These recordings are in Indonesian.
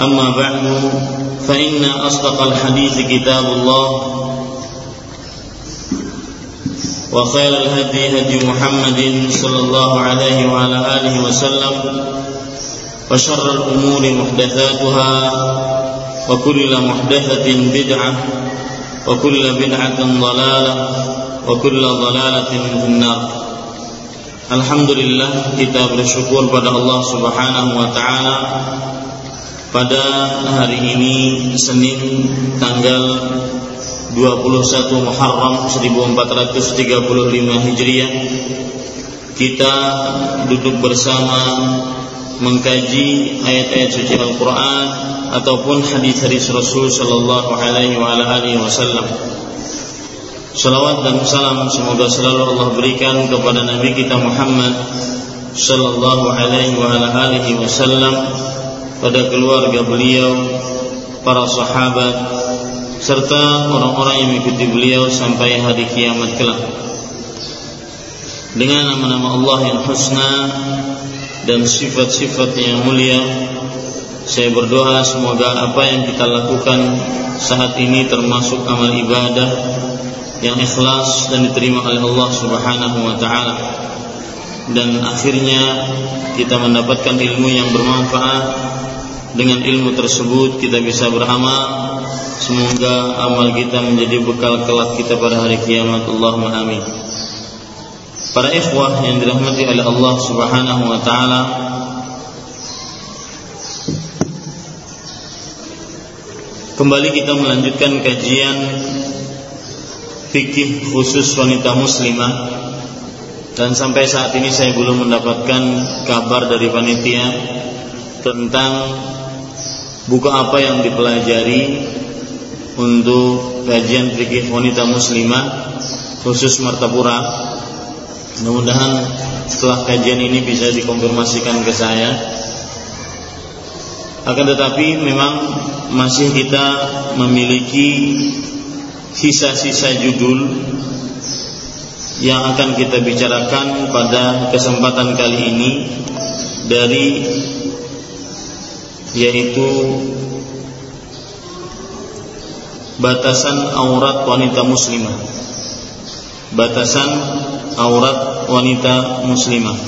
أما بعد فإن أصدق الحديث كتاب الله وخير الهدي هدي محمد صلى الله عليه وعلى آله وسلم وشر الأمور محدثاتها وكل محدثة بدعة وكل بدعة ضلالة وكل ضلالة في النار. Alhamdulillah kita bersyukur pada Allah Subhanahu wa taala. Pada hari ini Senin tanggal 21 Muharram 1435 Hijriah kita duduk bersama mengkaji ayat-ayat suci Al-Qur'an ataupun hadis-hadis Rasul sallallahu alaihi wa alihi wasallam. Salawat dan salam semoga selalu Allah berikan kepada Nabi kita Muhammad sallallahu alaihi wa alihi wasallam pada keluarga beliau, para sahabat serta orang-orang yang mengikuti beliau sampai hari kiamat kelak. Dengan nama-nama Allah yang husna dan sifat-sifat yang mulia, saya berdoa semoga apa yang kita lakukan saat ini termasuk amal ibadah yang ikhlas dan diterima oleh Allah Subhanahu wa taala. Dan akhirnya kita mendapatkan ilmu yang bermanfaat. Dengan ilmu tersebut kita bisa beramal Semoga amal kita menjadi bekal kelak kita pada hari kiamat. Allahumma amin. Para ikhwah yang dirahmati oleh Allah Subhanahu wa taala, Kembali kita melanjutkan kajian fikih khusus wanita muslimah dan sampai saat ini saya belum mendapatkan kabar dari panitia tentang buku apa yang dipelajari untuk kajian fikih wanita muslimah khusus Martapura. Mudah-mudahan setelah kajian ini bisa dikonfirmasikan ke saya. Akan tetapi memang masih kita memiliki sisa-sisa judul yang akan kita bicarakan pada kesempatan kali ini dari yaitu batasan aurat wanita muslimah. Batasan aurat wanita muslimah.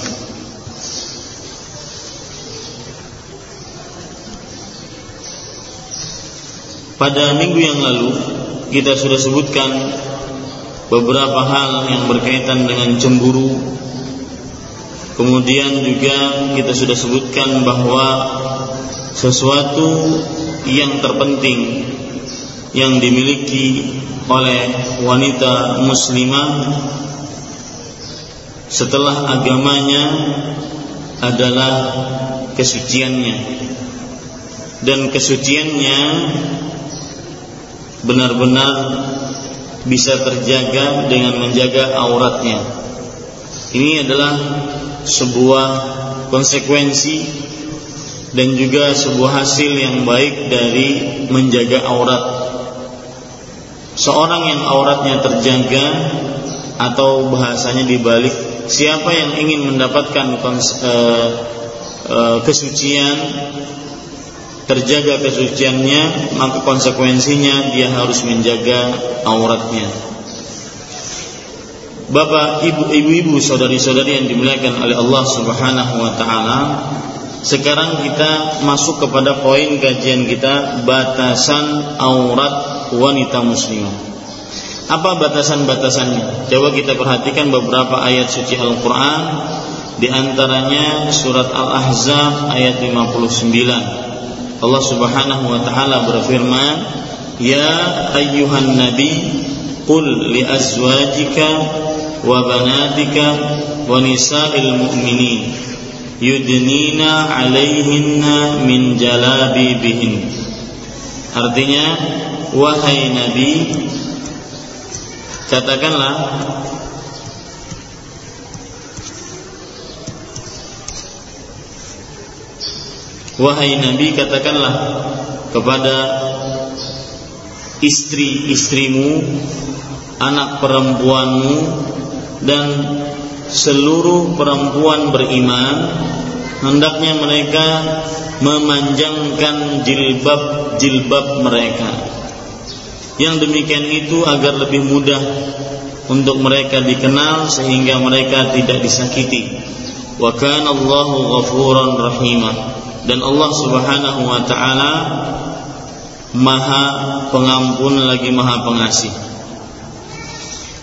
Pada minggu yang lalu kita sudah sebutkan beberapa hal yang berkaitan dengan cemburu. Kemudian juga kita sudah sebutkan bahwa sesuatu yang terpenting yang dimiliki oleh wanita muslimah setelah agamanya adalah kesuciannya dan kesuciannya benar-benar bisa terjaga dengan menjaga auratnya. Ini adalah sebuah konsekuensi dan juga sebuah hasil yang baik dari menjaga aurat. Seorang yang auratnya terjaga atau bahasanya dibalik siapa yang ingin mendapatkan uh, uh, kesucian terjaga kesuciannya maka konsekuensinya dia harus menjaga auratnya Bapak, ibu, ibu-ibu, saudari-saudari yang dimuliakan oleh Allah Subhanahu wa taala, Sekarang kita masuk kepada poin kajian kita batasan aurat wanita muslimah. Apa batasan-batasannya? Coba kita perhatikan beberapa ayat suci Al-Qur'an di antaranya surat Al-Ahzab ayat 59. Allah Subhanahu wa taala berfirman, "Ya ayyuhan nabi, qul li azwajika wa nisa'il mu'minin yudnina 'alaihinna min jalabibihin." Artinya, wahai nabi, katakanlah Wahai Nabi katakanlah kepada istri-istrimu Anak perempuanmu Dan seluruh perempuan beriman Hendaknya mereka memanjangkan jilbab-jilbab mereka yang demikian itu agar lebih mudah untuk mereka dikenal sehingga mereka tidak disakiti. Wa kana Allahu ghafuran rahimah. Dan Allah Subhanahu wa taala Maha pengampun lagi Maha pengasih.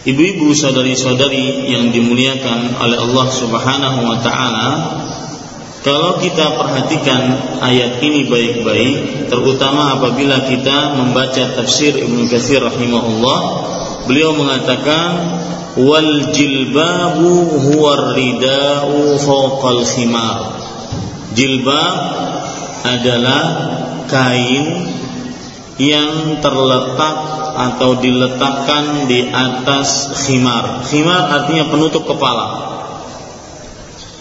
Ibu-ibu saudari-saudari yang dimuliakan oleh Allah Subhanahu wa taala, kalau kita perhatikan ayat ini baik-baik, terutama apabila kita membaca tafsir Ibnu Katsir rahimahullah, beliau mengatakan wal jilbabu huwa ridau fawqal khimar. Jilbab adalah kain yang terletak atau diletakkan di atas khimar. Khimar artinya penutup kepala.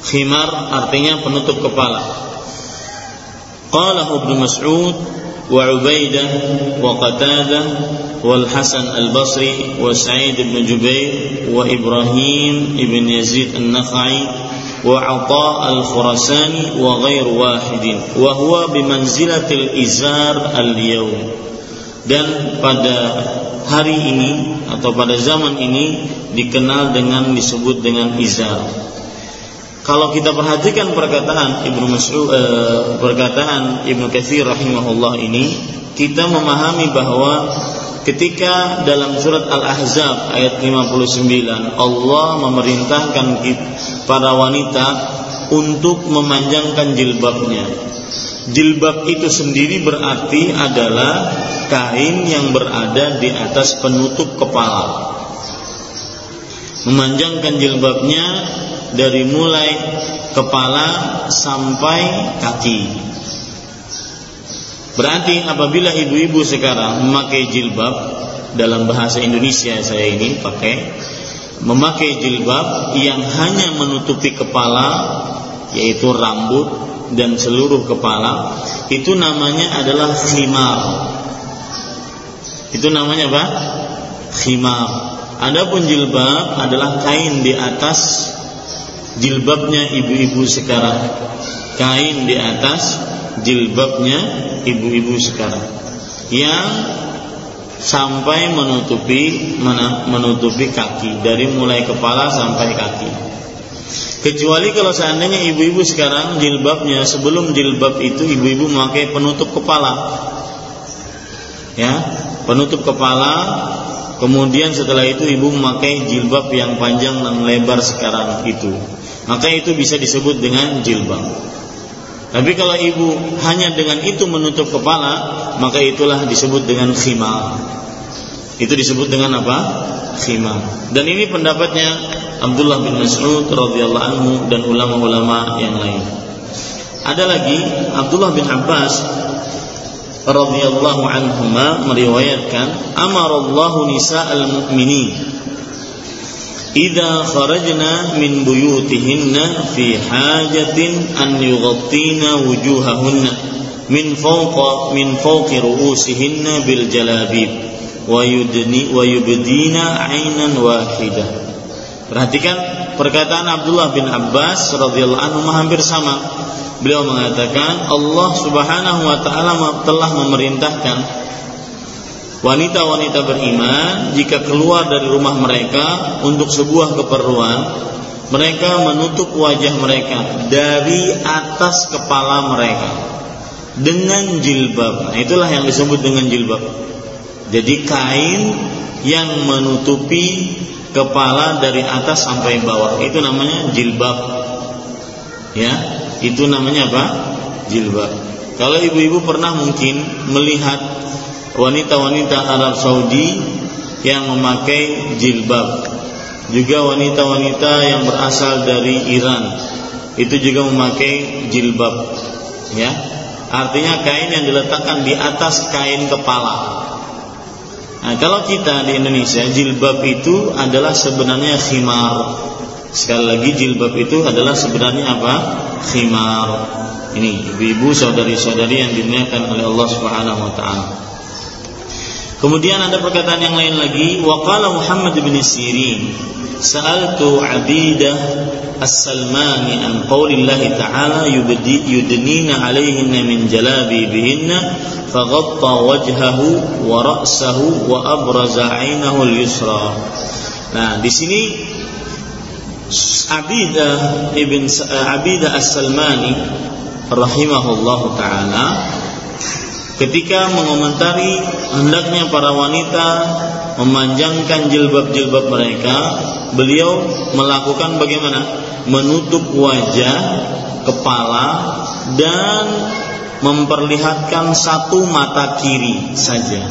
Khimar artinya penutup kepala. Qala Ibnu Mas'ud wa Ubaidah wa Qatadah wal Hasan al-Basri wa Sa'id bin Jubair wa Ibrahim ibn Yazid an-Nakhai wa Ata al-Khurasani wa ghair wahidin wa huwa bimanzilatil izar al-yawm dan pada hari ini atau pada zaman ini dikenal dengan disebut dengan izar kalau kita perhatikan perkataan Ibnu Mas'ud eh, perkataan Ibnu Katsir rahimahullah ini, kita memahami bahwa ketika dalam surat Al-Ahzab ayat 59 Allah memerintahkan para wanita untuk memanjangkan jilbabnya. Jilbab itu sendiri berarti adalah kain yang berada di atas penutup kepala. Memanjangkan jilbabnya dari mulai kepala sampai kaki. Berarti apabila ibu-ibu sekarang memakai jilbab dalam bahasa Indonesia saya ini pakai memakai jilbab yang hanya menutupi kepala yaitu rambut dan seluruh kepala itu namanya adalah khimar. Itu namanya apa? Khimar. Adapun jilbab adalah kain di atas jilbabnya ibu-ibu sekarang. Kain di atas jilbabnya ibu-ibu sekarang. Yang sampai menutupi menutupi kaki. Dari mulai kepala sampai kaki. Kecuali kalau seandainya ibu-ibu sekarang jilbabnya sebelum jilbab itu ibu-ibu memakai penutup kepala ya penutup kepala kemudian setelah itu ibu memakai jilbab yang panjang dan lebar sekarang itu maka itu bisa disebut dengan jilbab. Tapi kalau ibu hanya dengan itu menutup kepala, maka itulah disebut dengan khimar. Itu disebut dengan apa? Khimar. Dan ini pendapatnya Abdullah bin Mas'ud radhiyallahu anhu dan ulama-ulama yang lain. Ada lagi Abdullah bin Abbas radhiyallahu anhuma meriwayatkan amarallahu nisa'al mu'minin إذا خرجنا من بيوتهن في حاجة أن يغطين وجوههن من فوق من فوق رؤوسهن بالجلابيب ويبدين عينا واحدة Perhatikan perkataan Abdullah bin Abbas radhiyallahu anhu hampir sama. Beliau mengatakan Allah Subhanahu wa taala telah memerintahkan wanita-wanita beriman jika keluar dari rumah mereka untuk sebuah keperluan mereka menutup wajah mereka dari atas kepala mereka dengan jilbab. Nah, itulah yang disebut dengan jilbab. Jadi kain yang menutupi kepala dari atas sampai bawah itu namanya jilbab. Ya, itu namanya apa? Jilbab. Kalau ibu-ibu pernah mungkin melihat wanita-wanita Arab Saudi yang memakai jilbab juga wanita-wanita yang berasal dari Iran itu juga memakai jilbab ya artinya kain yang diletakkan di atas kain kepala nah kalau kita di Indonesia jilbab itu adalah sebenarnya khimar. Sekali lagi jilbab itu adalah sebenarnya apa? Khimar. Ini ibu-ibu saudari-saudari yang dimuliakan oleh Allah Subhanahu wa taala Kemudian ada perkataan yang lain lagi, waqala Muhammad bin Sirin, sa'altu Abidah As-Salmani an qaulillahi ta'ala yubdi yudnina 'alayhinna min jalabi bihinna faghatta wajhahu wa ra'sahu wa abraza 'ainahu al-yusra. Nah, di sini Abidah ibn Abidah As-Salmani rahimahullahu taala ketika mengomentari hendaknya para wanita memanjangkan jilbab-jilbab mereka beliau melakukan bagaimana? Menutup wajah, kepala dan memperlihatkan satu mata kiri saja.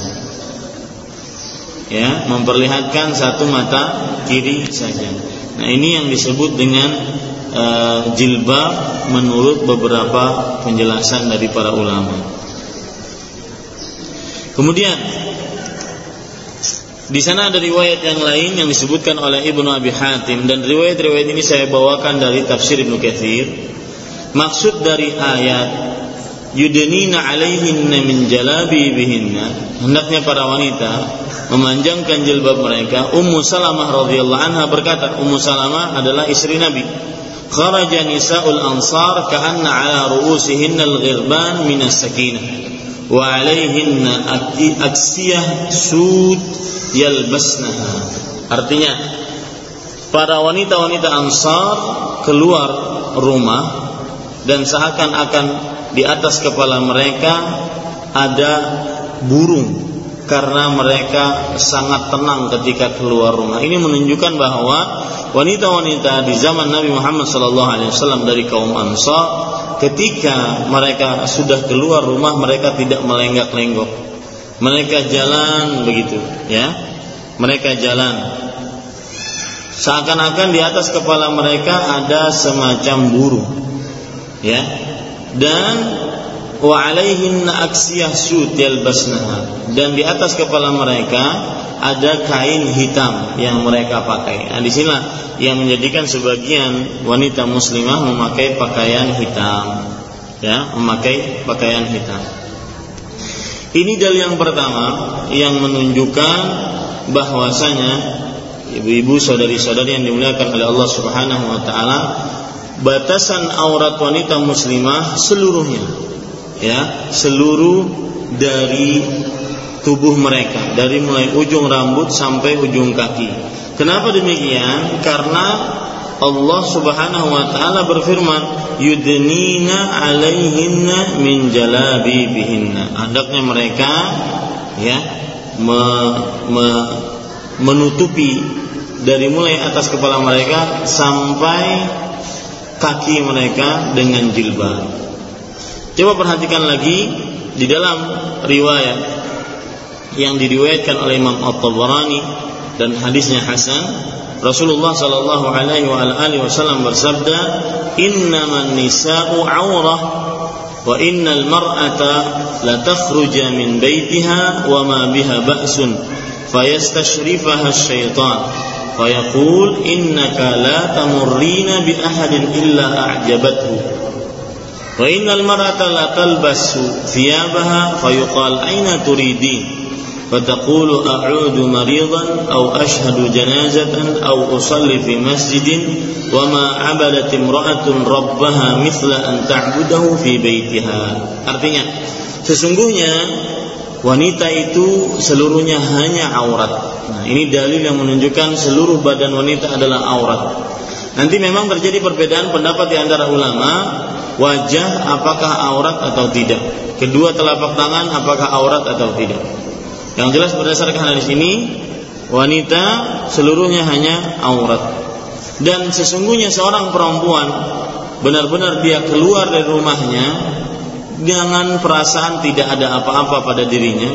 Ya, memperlihatkan satu mata kiri saja. Nah, ini yang disebut dengan uh, jilbab menurut beberapa penjelasan dari para ulama. Kemudian di sana ada riwayat yang lain yang disebutkan oleh Ibnu Abi Hatim dan riwayat-riwayat ini saya bawakan dari tafsir Ibnu Katsir. Maksud dari ayat yudnina alaihinna min jalabi bihinna hendaknya para wanita memanjangkan jilbab mereka. Ummu Salamah radhiyallahu anha berkata Ummu Salamah adalah istri Nabi. Kharaja nisa'ul ansar ka'anna ala ru'usihinna al-ghirban min as-sakinah alaihinna aksiyah sud yalbasnaha. Artinya para wanita-wanita Ansar keluar rumah dan seakan-akan di atas kepala mereka ada burung karena mereka sangat tenang ketika keluar rumah. Ini menunjukkan bahwa wanita-wanita di zaman Nabi Muhammad SAW dari kaum Ansar ketika mereka sudah keluar rumah mereka tidak melenggak-lenggok. Mereka jalan begitu ya. Mereka jalan. Seakan-akan di atas kepala mereka ada semacam burung ya. Dan wa alaihin aksiyah sud yalbasnaha dan di atas kepala mereka ada kain hitam yang mereka pakai. Nah, di sinilah yang menjadikan sebagian wanita muslimah memakai pakaian hitam, ya, memakai pakaian hitam. Ini dalil yang pertama yang menunjukkan bahwasanya ibu-ibu saudari-saudari yang dimuliakan oleh Allah Subhanahu wa taala batasan aurat wanita muslimah seluruhnya ya seluruh dari tubuh mereka dari mulai ujung rambut sampai ujung kaki. Kenapa demikian? Karena Allah Subhanahu wa taala berfirman, "Yudnina 'alaihinna min jalabibihinna." Hendaknya mereka ya me, me, menutupi dari mulai atas kepala mereka sampai kaki mereka dengan jilbab. Coba perhatikan lagi di dalam riwayat yang diriwayatkan oleh Imam At-Tabarani dan hadisnya hasan. Rasulullah sallallahu alaihi wasallam bersabda, "Innaman nisa'u 'aurah wa innal mar'ata la takhruja min baitiha wa ma biha ba'sun fayastashrifaha asy-syaitan fayaqul innaka la tamurrina bi ahadin illa a'jabathu wa innal mar'ata la talbasu thiyabaha fayuqal aina turidin فتقول أعود مريضا أو أشهد جنازة أو أصلي في مسجد وما عبدت امرأة ربها مثل أن تعبده في بيتها artinya sesungguhnya wanita itu seluruhnya hanya aurat nah ini dalil yang menunjukkan seluruh badan wanita adalah aurat Nanti memang terjadi perbedaan pendapat di antara ulama wajah apakah aurat atau tidak. Kedua telapak tangan apakah aurat atau tidak. Yang jelas berdasarkan hadis ini wanita seluruhnya hanya aurat. Dan sesungguhnya seorang perempuan benar-benar dia keluar dari rumahnya dengan perasaan tidak ada apa-apa pada dirinya,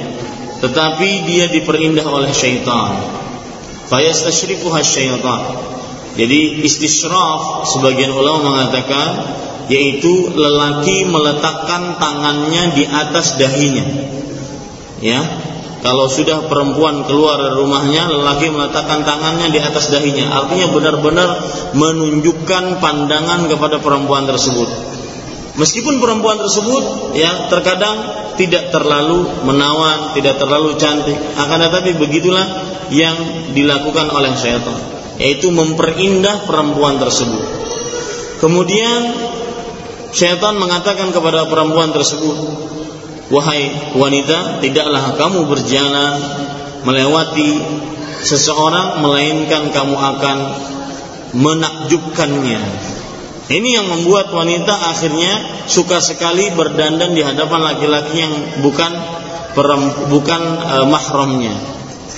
tetapi dia diperindah oleh syaitan. Fayastashrifuha syaitan jadi istisraf sebagian ulama mengatakan yaitu lelaki meletakkan tangannya di atas dahinya. Ya. Kalau sudah perempuan keluar dari rumahnya, lelaki meletakkan tangannya di atas dahinya. Artinya benar-benar menunjukkan pandangan kepada perempuan tersebut. Meskipun perempuan tersebut ya terkadang tidak terlalu menawan, tidak terlalu cantik, akan tetapi begitulah yang dilakukan oleh syaitan yaitu memperindah perempuan tersebut. Kemudian syaitan mengatakan kepada perempuan tersebut, "Wahai wanita, tidaklah kamu berjalan melewati seseorang melainkan kamu akan menakjubkannya." Ini yang membuat wanita akhirnya suka sekali berdandan di hadapan laki-laki yang bukan bukan e, mahramnya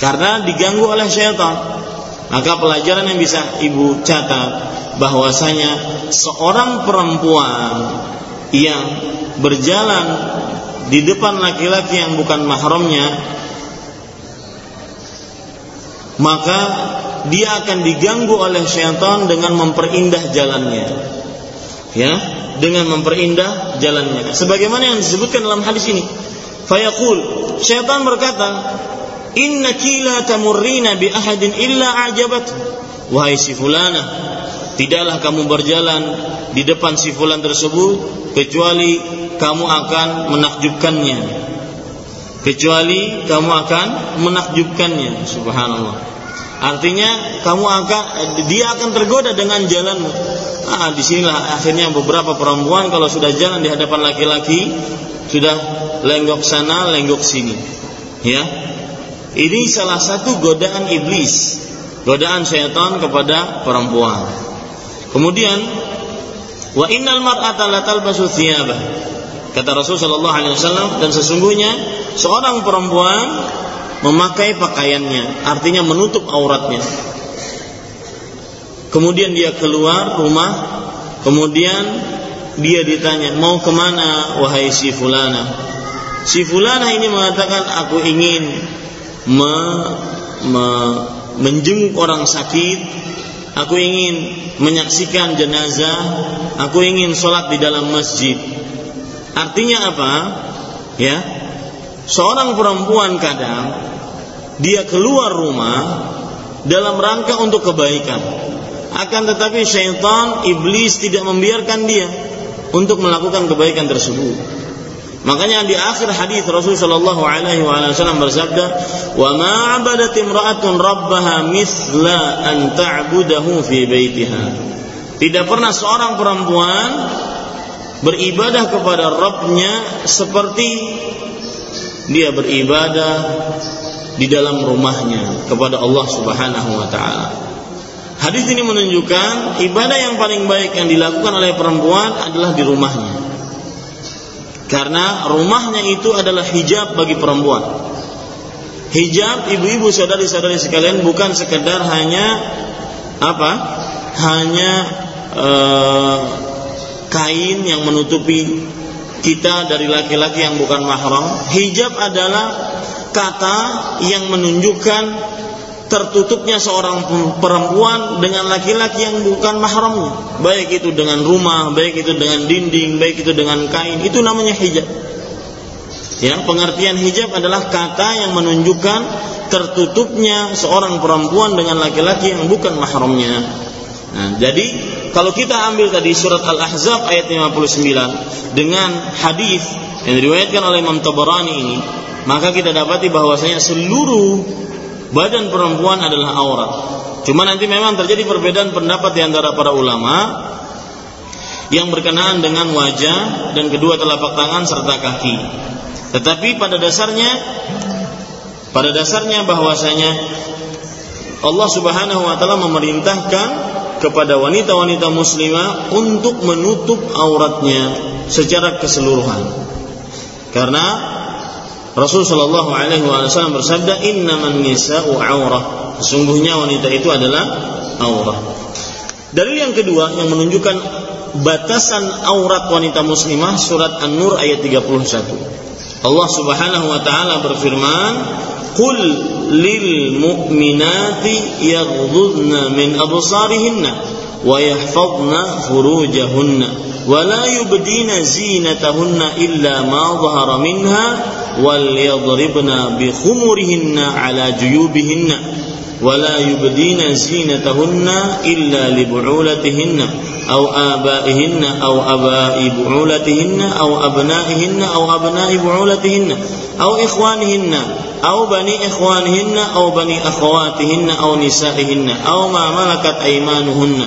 karena diganggu oleh syaitan. Maka pelajaran yang bisa ibu catat bahwasanya seorang perempuan yang berjalan di depan laki-laki yang bukan mahramnya maka dia akan diganggu oleh syaitan dengan memperindah jalannya. Ya dengan memperindah jalannya. Sebagaimana yang disebutkan dalam hadis ini. Fayaqul syaitan berkata innaki la tamurrina bi ahadin illa ajabat. Wahai si fulana tidaklah kamu berjalan di depan si fulan tersebut kecuali kamu akan menakjubkannya. Kecuali kamu akan menakjubkannya subhanallah. Artinya kamu akan dia akan tergoda dengan jalanmu. Ah di sinilah akhirnya beberapa perempuan kalau sudah jalan di hadapan laki-laki sudah lenggok sana lenggok sini. Ya ini salah satu godaan iblis, godaan syaitan kepada perempuan. Kemudian, wa innal mar'ata la talbasu. Kata Rasul sallallahu alaihi wasallam dan sesungguhnya seorang perempuan memakai pakaiannya, artinya menutup auratnya. Kemudian dia keluar rumah, kemudian dia ditanya, mau ke mana wahai si fulana? Si fulana ini mengatakan, aku ingin me, me, menjenguk orang sakit, aku ingin menyaksikan jenazah, aku ingin sholat di dalam masjid. Artinya apa? Ya, seorang perempuan kadang dia keluar rumah dalam rangka untuk kebaikan. Akan tetapi syaitan, iblis tidak membiarkan dia untuk melakukan kebaikan tersebut. Makanya di akhir hadis Rasul sallallahu alaihi wasallam bersabda, "Wa ma mithla an fi baitiha." Tidak pernah seorang perempuan beribadah kepada Rabbnya seperti dia beribadah di dalam rumahnya kepada Allah Subhanahu wa taala. Hadis ini menunjukkan ibadah yang paling baik yang dilakukan oleh perempuan adalah di rumahnya. Karena rumahnya itu adalah hijab bagi perempuan. Hijab ibu-ibu saudari-saudari sekalian bukan sekedar hanya apa? Hanya uh, kain yang menutupi kita dari laki-laki yang bukan mahram. Hijab adalah kata yang menunjukkan tertutupnya seorang perempuan dengan laki-laki yang bukan mahramnya. Baik itu dengan rumah baik itu dengan dinding baik itu dengan kain. Itu namanya hijab. Ya pengertian hijab adalah kata yang menunjukkan tertutupnya seorang perempuan dengan laki-laki yang bukan mahramnya. Nah, jadi kalau kita ambil tadi surat Al-Ahzab ayat 59 dengan hadis yang diriwayatkan oleh Imam Tabarani ini maka kita dapati bahwasanya seluruh badan perempuan adalah aurat. Cuma nanti memang terjadi perbedaan pendapat di antara para ulama yang berkenaan dengan wajah dan kedua telapak tangan serta kaki. Tetapi pada dasarnya pada dasarnya bahwasanya Allah Subhanahu wa taala memerintahkan kepada wanita-wanita muslimah untuk menutup auratnya secara keseluruhan. Karena Rasul Shallallahu Alaihi Wasallam bersabda, Innaman nisa'u aurah. Sesungguhnya wanita itu adalah aurah. Dalil yang kedua yang menunjukkan batasan aurat wanita muslimah surat An-Nur ayat 31. Allah Subhanahu wa taala berfirman, "Qul lil mu'minati yaghdudna min absarihinna wa yahfazna furujahunna wa la yubdina zinatahunna illa ma dhahara minha bi khumurihinna ala juyubihinna ولا يبدين زينتهن إلا لبعولتهن أو آبائهن أو أباء بعولتهن أو أبنائهن أو أبناء بعولتهن أو إخوانهن أو بني إخوانهن أو بني أخواتهن أو نسائهن أو ما ملكت أيمانهن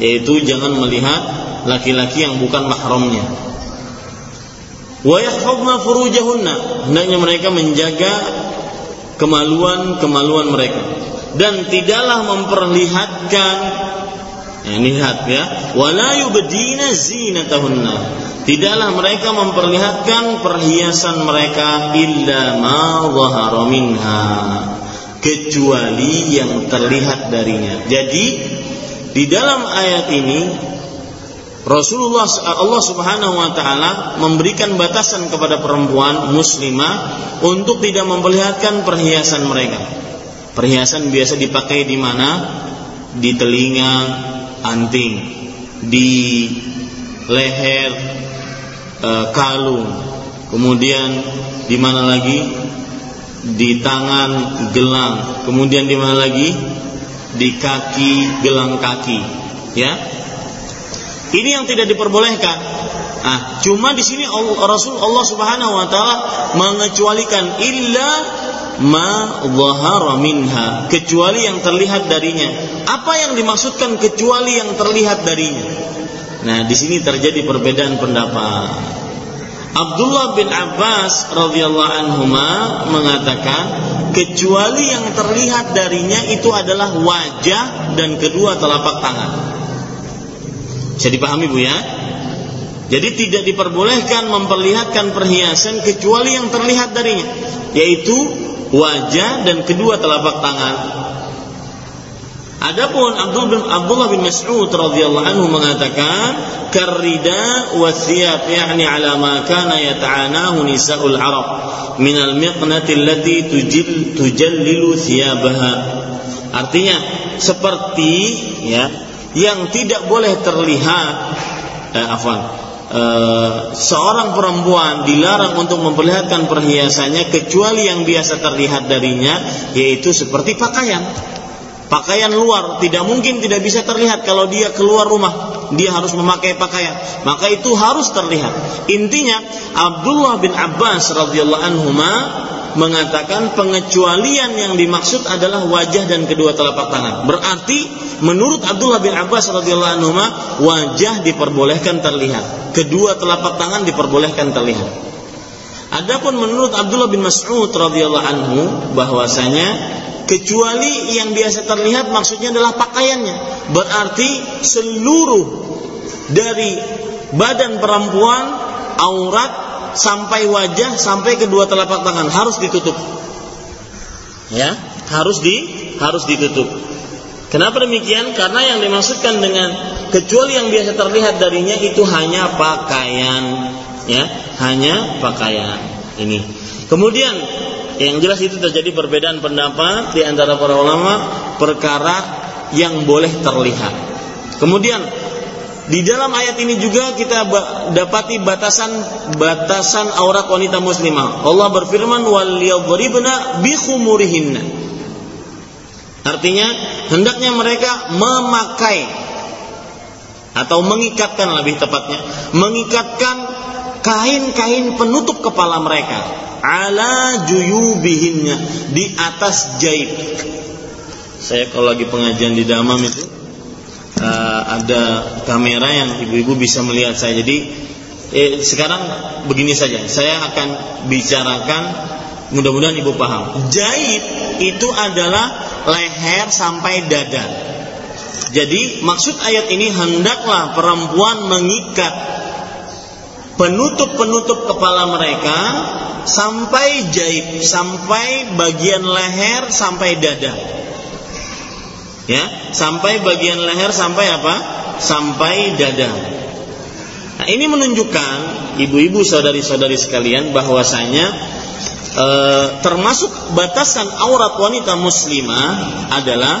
yaitu jangan melihat laki-laki yang bukan mahramnya. Wa yahfazna furujahunna, hendaknya mereka menjaga kemaluan-kemaluan mereka dan tidaklah memperlihatkan ya, lihat ya, wala yubdina zinatahunna. Tidaklah mereka memperlihatkan perhiasan mereka illa ma dhahara minha kecuali yang terlihat darinya. Jadi di dalam ayat ini Rasulullah Allah Subhanahu wa taala memberikan batasan kepada perempuan muslimah untuk tidak memperlihatkan perhiasan mereka. Perhiasan biasa dipakai di mana? Di telinga, anting, di leher, e, kalung. Kemudian di mana lagi? Di tangan, gelang. Kemudian di mana lagi? Di kaki gelang kaki ya. Ini yang tidak diperbolehkan. Ah cuma di sini Rasul Allah Subhanahu wa taala mengecualikan illa ma dhahara minha. Kecuali yang terlihat darinya. Apa yang dimaksudkan kecuali yang terlihat darinya? Nah di sini terjadi perbedaan pendapat Abdullah bin Abbas radhiyallahu anhu mengatakan kecuali yang terlihat darinya itu adalah wajah dan kedua telapak tangan. Bisa dipahami Bu ya? Jadi tidak diperbolehkan memperlihatkan perhiasan kecuali yang terlihat darinya, yaitu wajah dan kedua telapak tangan. Adapun Abdul bin Abdullah bin Mas'ud radhiyallahu anhu mengatakan karrida wa thiyab yani ala ma kana yata'anahu nisa'ul Arab min al-miqnati allati tujil tujallilu thiyabaha. Artinya seperti ya yang tidak boleh terlihat eh, afwan eh, seorang perempuan dilarang untuk memperlihatkan perhiasannya kecuali yang biasa terlihat darinya yaitu seperti pakaian pakaian luar tidak mungkin tidak bisa terlihat kalau dia keluar rumah. Dia harus memakai pakaian. Maka itu harus terlihat. Intinya Abdullah bin Abbas radhiyallahu anhu mengatakan pengecualian yang dimaksud adalah wajah dan kedua telapak tangan. Berarti menurut Abdullah bin Abbas radhiyallahu anhu wajah diperbolehkan terlihat. Kedua telapak tangan diperbolehkan terlihat Adapun menurut Abdullah bin Mas'ud radhiyallahu anhu bahwasanya kecuali yang biasa terlihat maksudnya adalah pakaiannya. Berarti seluruh dari badan perempuan aurat sampai wajah sampai kedua telapak tangan harus ditutup. Ya harus di harus ditutup. Kenapa demikian? Karena yang dimaksudkan dengan kecuali yang biasa terlihat darinya itu hanya pakaian ya hanya pakaian ini kemudian yang jelas itu terjadi perbedaan pendapat di antara para ulama perkara yang boleh terlihat. Kemudian di dalam ayat ini juga kita dapati batasan batasan aurat wanita muslimah. Allah berfirman wal yadribna bi khumurihinna. Artinya hendaknya mereka memakai atau mengikatkan lebih tepatnya, mengikatkan kain-kain penutup kepala mereka ala juyubihinnya di atas jaib. Saya kalau lagi pengajian di Damam itu uh, ada kamera yang ibu-ibu bisa melihat saya. Jadi eh, sekarang begini saja, saya akan bicarakan mudah-mudahan ibu paham. Jaib itu adalah leher sampai dada. Jadi maksud ayat ini hendaklah perempuan mengikat penutup-penutup kepala mereka sampai jaib, sampai bagian leher sampai dada. Ya, sampai bagian leher sampai apa? Sampai dada. Nah, ini menunjukkan ibu-ibu saudari-saudari sekalian bahwasanya e, termasuk batasan aurat wanita muslimah adalah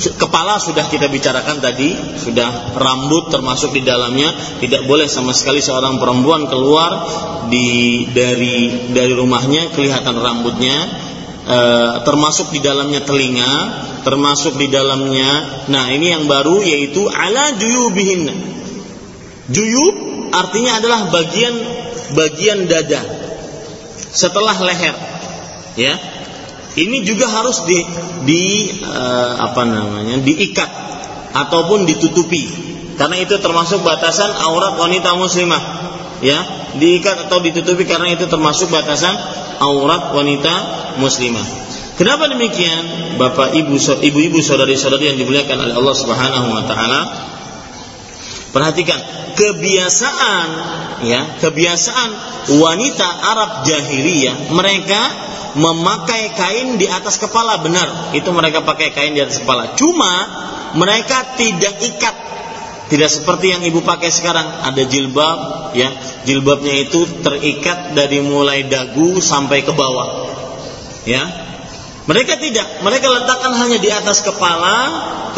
kepala sudah kita bicarakan tadi, sudah rambut termasuk di dalamnya, tidak boleh sama sekali seorang perempuan keluar di dari dari rumahnya kelihatan rambutnya, e, termasuk di dalamnya telinga, termasuk di dalamnya. Nah, ini yang baru yaitu ala juyubihin. Juyub artinya adalah bagian bagian dada setelah leher ya ini juga harus di di uh, apa namanya diikat ataupun ditutupi. Karena itu termasuk batasan aurat wanita muslimah ya. Diikat atau ditutupi karena itu termasuk batasan aurat wanita muslimah. Kenapa demikian? Bapak Ibu ibu-ibu saudari-saudari yang dimuliakan oleh Allah Subhanahu wa taala perhatikan kebiasaan ya kebiasaan wanita Arab jahiliyah mereka memakai kain di atas kepala benar. Itu mereka pakai kain di atas kepala. Cuma mereka tidak ikat. Tidak seperti yang ibu pakai sekarang. Ada jilbab ya. Jilbabnya itu terikat dari mulai dagu sampai ke bawah ya mereka tidak, mereka letakkan hanya di atas kepala,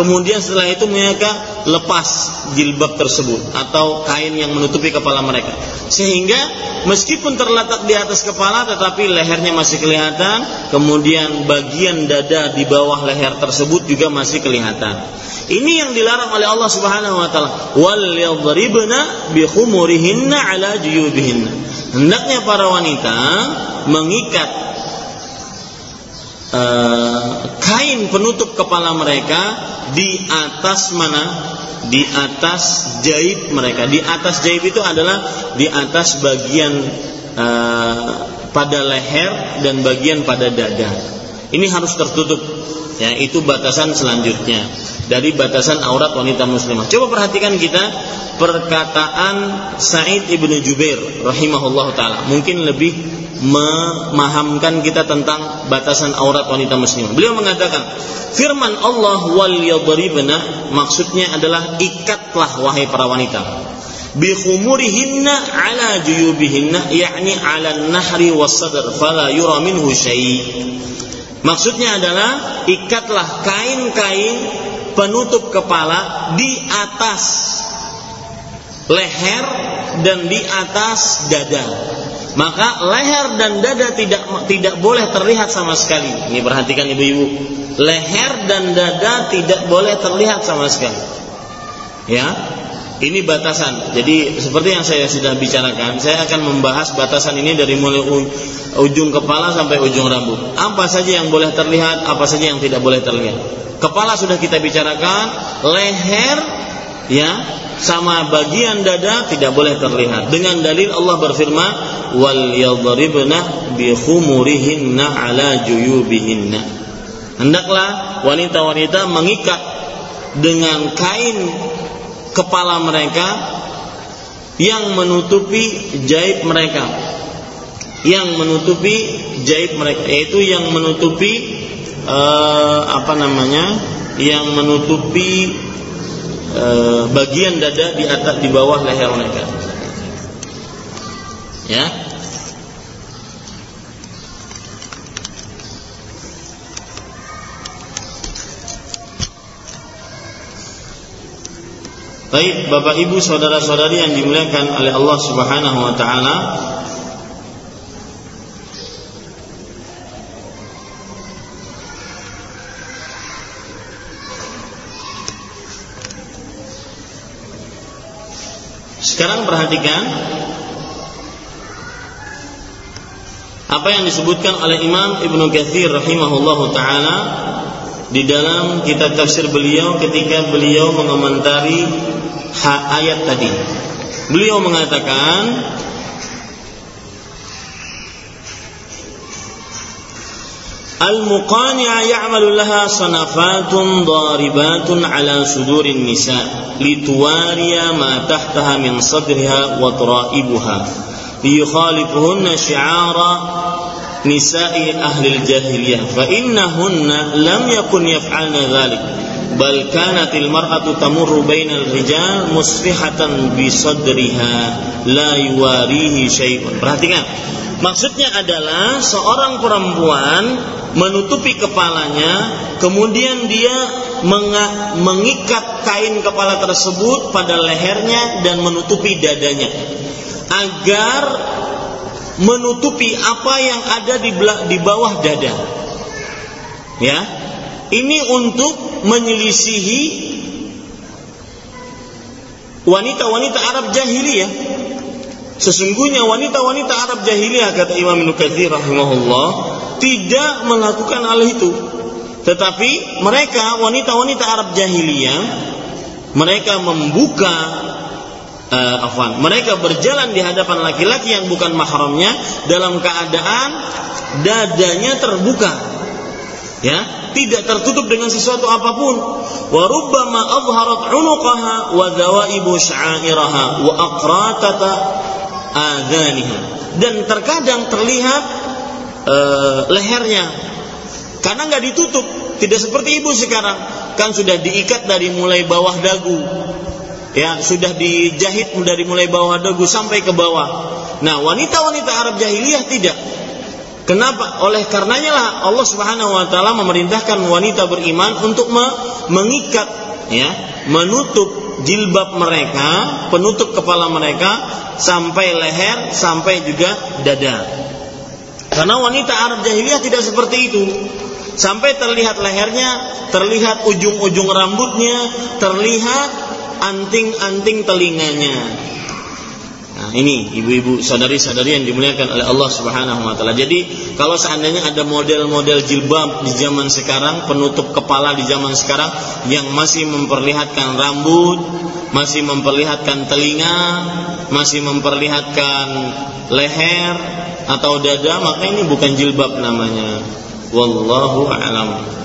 kemudian setelah itu mereka lepas jilbab tersebut atau kain yang menutupi kepala mereka. Sehingga meskipun terletak di atas kepala tetapi lehernya masih kelihatan, kemudian bagian dada di bawah leher tersebut juga masih kelihatan. Ini yang dilarang oleh Allah Subhanahu wa taala. Wal yadribna bi khumurihinna ala juyubihinna. Hendaknya para wanita mengikat uh, kain penutup kepala mereka di atas mana? Di atas jaib mereka. Di atas jaib itu adalah di atas bagian uh, pada leher dan bagian pada dada. Ini harus tertutup. Ya, itu batasan selanjutnya dari batasan aurat wanita muslimah. Coba perhatikan kita perkataan Said ibnu Jubair rahimahullah taala. Mungkin lebih memahamkan kita tentang batasan aurat wanita muslimah. Beliau mengatakan, firman Allah wal yadribna maksudnya adalah ikatlah wahai para wanita. Bi khumurihinna ala juyubihinna yakni ala nahri was sadr fala yura minhu syai. Maksudnya adalah ikatlah kain-kain penutup kepala di atas leher dan di atas dada maka leher dan dada tidak tidak boleh terlihat sama sekali. Ini perhatikan ibu-ibu. Leher dan dada tidak boleh terlihat sama sekali. Ya. Ini batasan. Jadi seperti yang saya sudah bicarakan, saya akan membahas batasan ini dari mulai ujung kepala sampai ujung rambut. Apa saja yang boleh terlihat, apa saja yang tidak boleh terlihat. Kepala sudah kita bicarakan, leher ya sama bagian dada tidak boleh terlihat. Dengan dalil Allah berfirman, "Wal yadribna bi khumurihinna ala juyubihinna." Hendaklah wanita-wanita mengikat dengan kain kepala mereka yang menutupi jaib mereka. Yang menutupi jaib mereka, yaitu yang menutupi uh, apa namanya? Yang menutupi e, bagian dada di atas di bawah leher mereka. Ya. Baik Bapak Ibu saudara-saudari yang dimuliakan oleh Allah Subhanahu wa taala. Sekarang perhatikan apa yang disebutkan oleh Imam Ibnu Katsir rahimahullahu taala di dalam kitab tafsir beliau ketika beliau mengomentari hak ayat tadi. Beliau mengatakan Al-muqani'a ya'malu laha sanafatun daribatun ala sudurin nisa lituwariya ma tahtaha min sadriha wa tara'ibuha liyukhalifuhunna syi'ara nisa'i ahli jahiliyah fa innahunna lam yakun yaf'alna dhalik bal kanat al mar'atu tamurru bainal rijal musrihatan bi sadriha la yuwarihi syai'un. Perhatikan maksudnya adalah seorang perempuan menutupi kepalanya kemudian dia mengikat kain kepala tersebut pada lehernya dan menutupi dadanya agar menutupi apa yang ada di di bawah dada. Ya. Ini untuk menyelisihi wanita-wanita Arab jahiliyah. Sesungguhnya wanita-wanita Arab jahiliyah kata Imam Ibnu Katsir rahimahullah tidak melakukan hal itu. Tetapi mereka wanita-wanita Arab jahiliyah mereka membuka uh, afwan, mereka berjalan di hadapan laki-laki yang bukan mahramnya dalam keadaan dadanya terbuka. Ya, tidak tertutup dengan sesuatu apa pun. Wa rubbama adharat 'unuqaha wa dhawaibu sya'iraha wa aqratata adhaniha. Dan terkadang terlihat e, lehernya karena nggak ditutup tidak seperti ibu sekarang kan sudah diikat dari mulai bawah dagu ya sudah dijahit dari mulai bawah dagu sampai ke bawah. Nah wanita-wanita Arab jahiliyah tidak. Kenapa? Oleh karenanya lah Allah Subhanahu wa taala memerintahkan wanita beriman untuk me mengikat ya menutup jilbab mereka penutup kepala mereka sampai leher sampai juga dada. Karena wanita Arab jahiliyah tidak seperti itu. Sampai terlihat lehernya, terlihat ujung-ujung rambutnya, terlihat anting-anting telinganya. Nah, ini ibu-ibu sadari-sadari yang dimuliakan oleh Allah Subhanahu wa taala. Jadi, kalau seandainya ada model-model jilbab di zaman sekarang, penutup kepala di zaman sekarang yang masih memperlihatkan rambut, masih memperlihatkan telinga, masih memperlihatkan leher, atau dada maka ini bukan jilbab namanya wallahu a'lam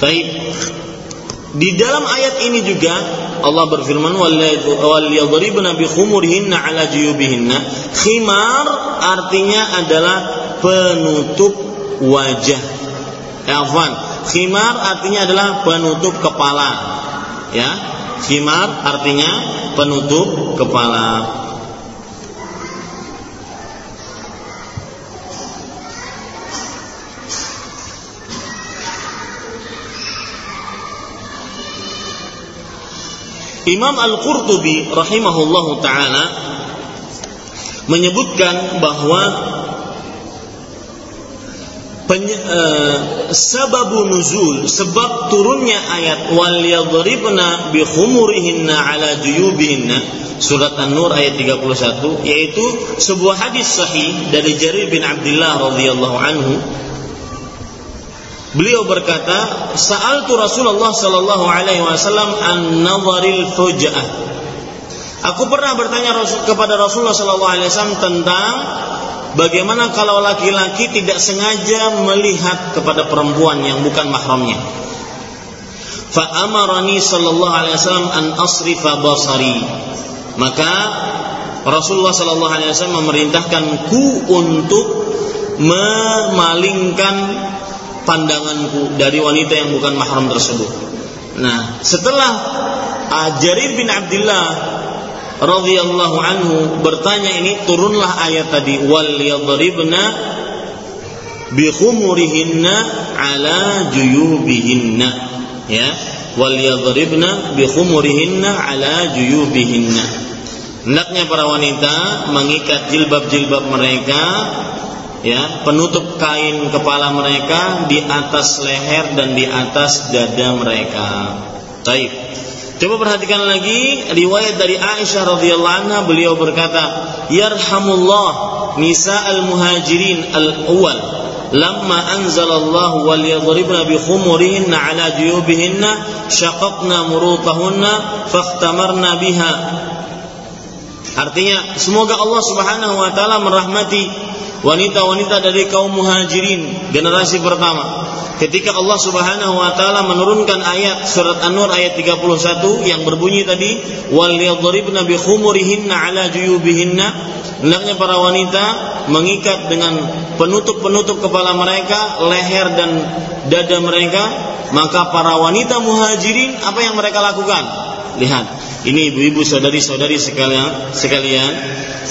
Baik. Di dalam ayat ini juga Allah berfirman wal bi khumurihinna ala juyubihinna. Khimar artinya adalah penutup wajah Afwan, khimar artinya adalah penutup kepala. Ya, khimar artinya penutup kepala. Imam Al-Qurtubi rahimahullahu taala menyebutkan bahwa penye, uh, sababu nuzul sebab turunnya ayat wal yadribna bi khumurihinna ala juyubihinna surat An-Nur ayat 31 yaitu sebuah hadis sahih dari Jarir bin Abdullah radhiyallahu anhu Beliau berkata, "Sa'altu Rasulullah sallallahu alaihi wasallam an nadharil fuja'ah." Aku pernah bertanya kepada Rasulullah sallallahu alaihi wasallam tentang Bagaimana kalau laki-laki tidak sengaja melihat kepada perempuan yang bukan mahramnya? Fa amarani sallallahu alaihi wasallam an asrifa basari. Maka Rasulullah sallallahu alaihi wasallam memerintahkanku untuk memalingkan pandanganku dari wanita yang bukan mahram tersebut. Nah, setelah Jarir bin Abdullah radhiyallahu anhu bertanya ini turunlah ayat tadi wal yadribna bi khumurihinna ala juyubihinna ya wal yadribna bi khumurihinna ala juyubihinna hendaknya para wanita mengikat jilbab-jilbab mereka ya penutup kain kepala mereka di atas leher dan di atas dada mereka. Baik. Coba perhatikan lagi riwayat dari Aisyah radhiyallahu anha beliau berkata, "Yarhamullah nisa al-muhajirin al-awwal lamma anzalallahu wal yadribna bi khumurihinna ala juyubihinna syaqaqna murutahunna fakhtamarna biha." Artinya, semoga Allah Subhanahu wa taala merahmati wanita-wanita dari kaum muhajirin generasi pertama. Ketika Allah Subhanahu wa taala menurunkan ayat surat An-Nur ayat 31 yang berbunyi tadi wal yadribna bi khumurihinna ala juyubihinna. Hendaknya para wanita mengikat dengan penutup-penutup kepala mereka leher dan dada mereka maka para wanita muhajirin apa yang mereka lakukan lihat ini ibu-ibu saudari-saudari sekalian sekalian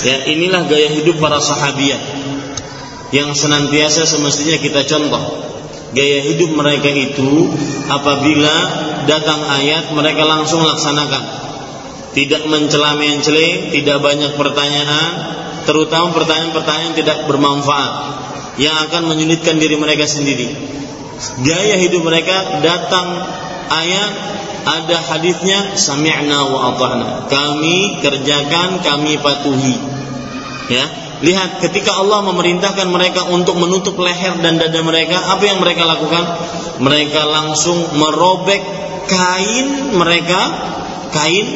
ya inilah gaya hidup para sahabiat yang senantiasa semestinya kita contoh. Gaya hidup mereka itu apabila datang ayat mereka langsung laksanakan. Tidak mencela mencele, tidak banyak pertanyaan, terutama pertanyaan-pertanyaan tidak bermanfaat yang akan menyulitkan diri mereka sendiri. Gaya hidup mereka datang ayat ada hadisnya sami'na wa ata'na. Kami kerjakan, kami patuhi. Ya, Lihat ketika Allah memerintahkan mereka untuk menutup leher dan dada mereka, apa yang mereka lakukan? Mereka langsung merobek kain mereka, kain,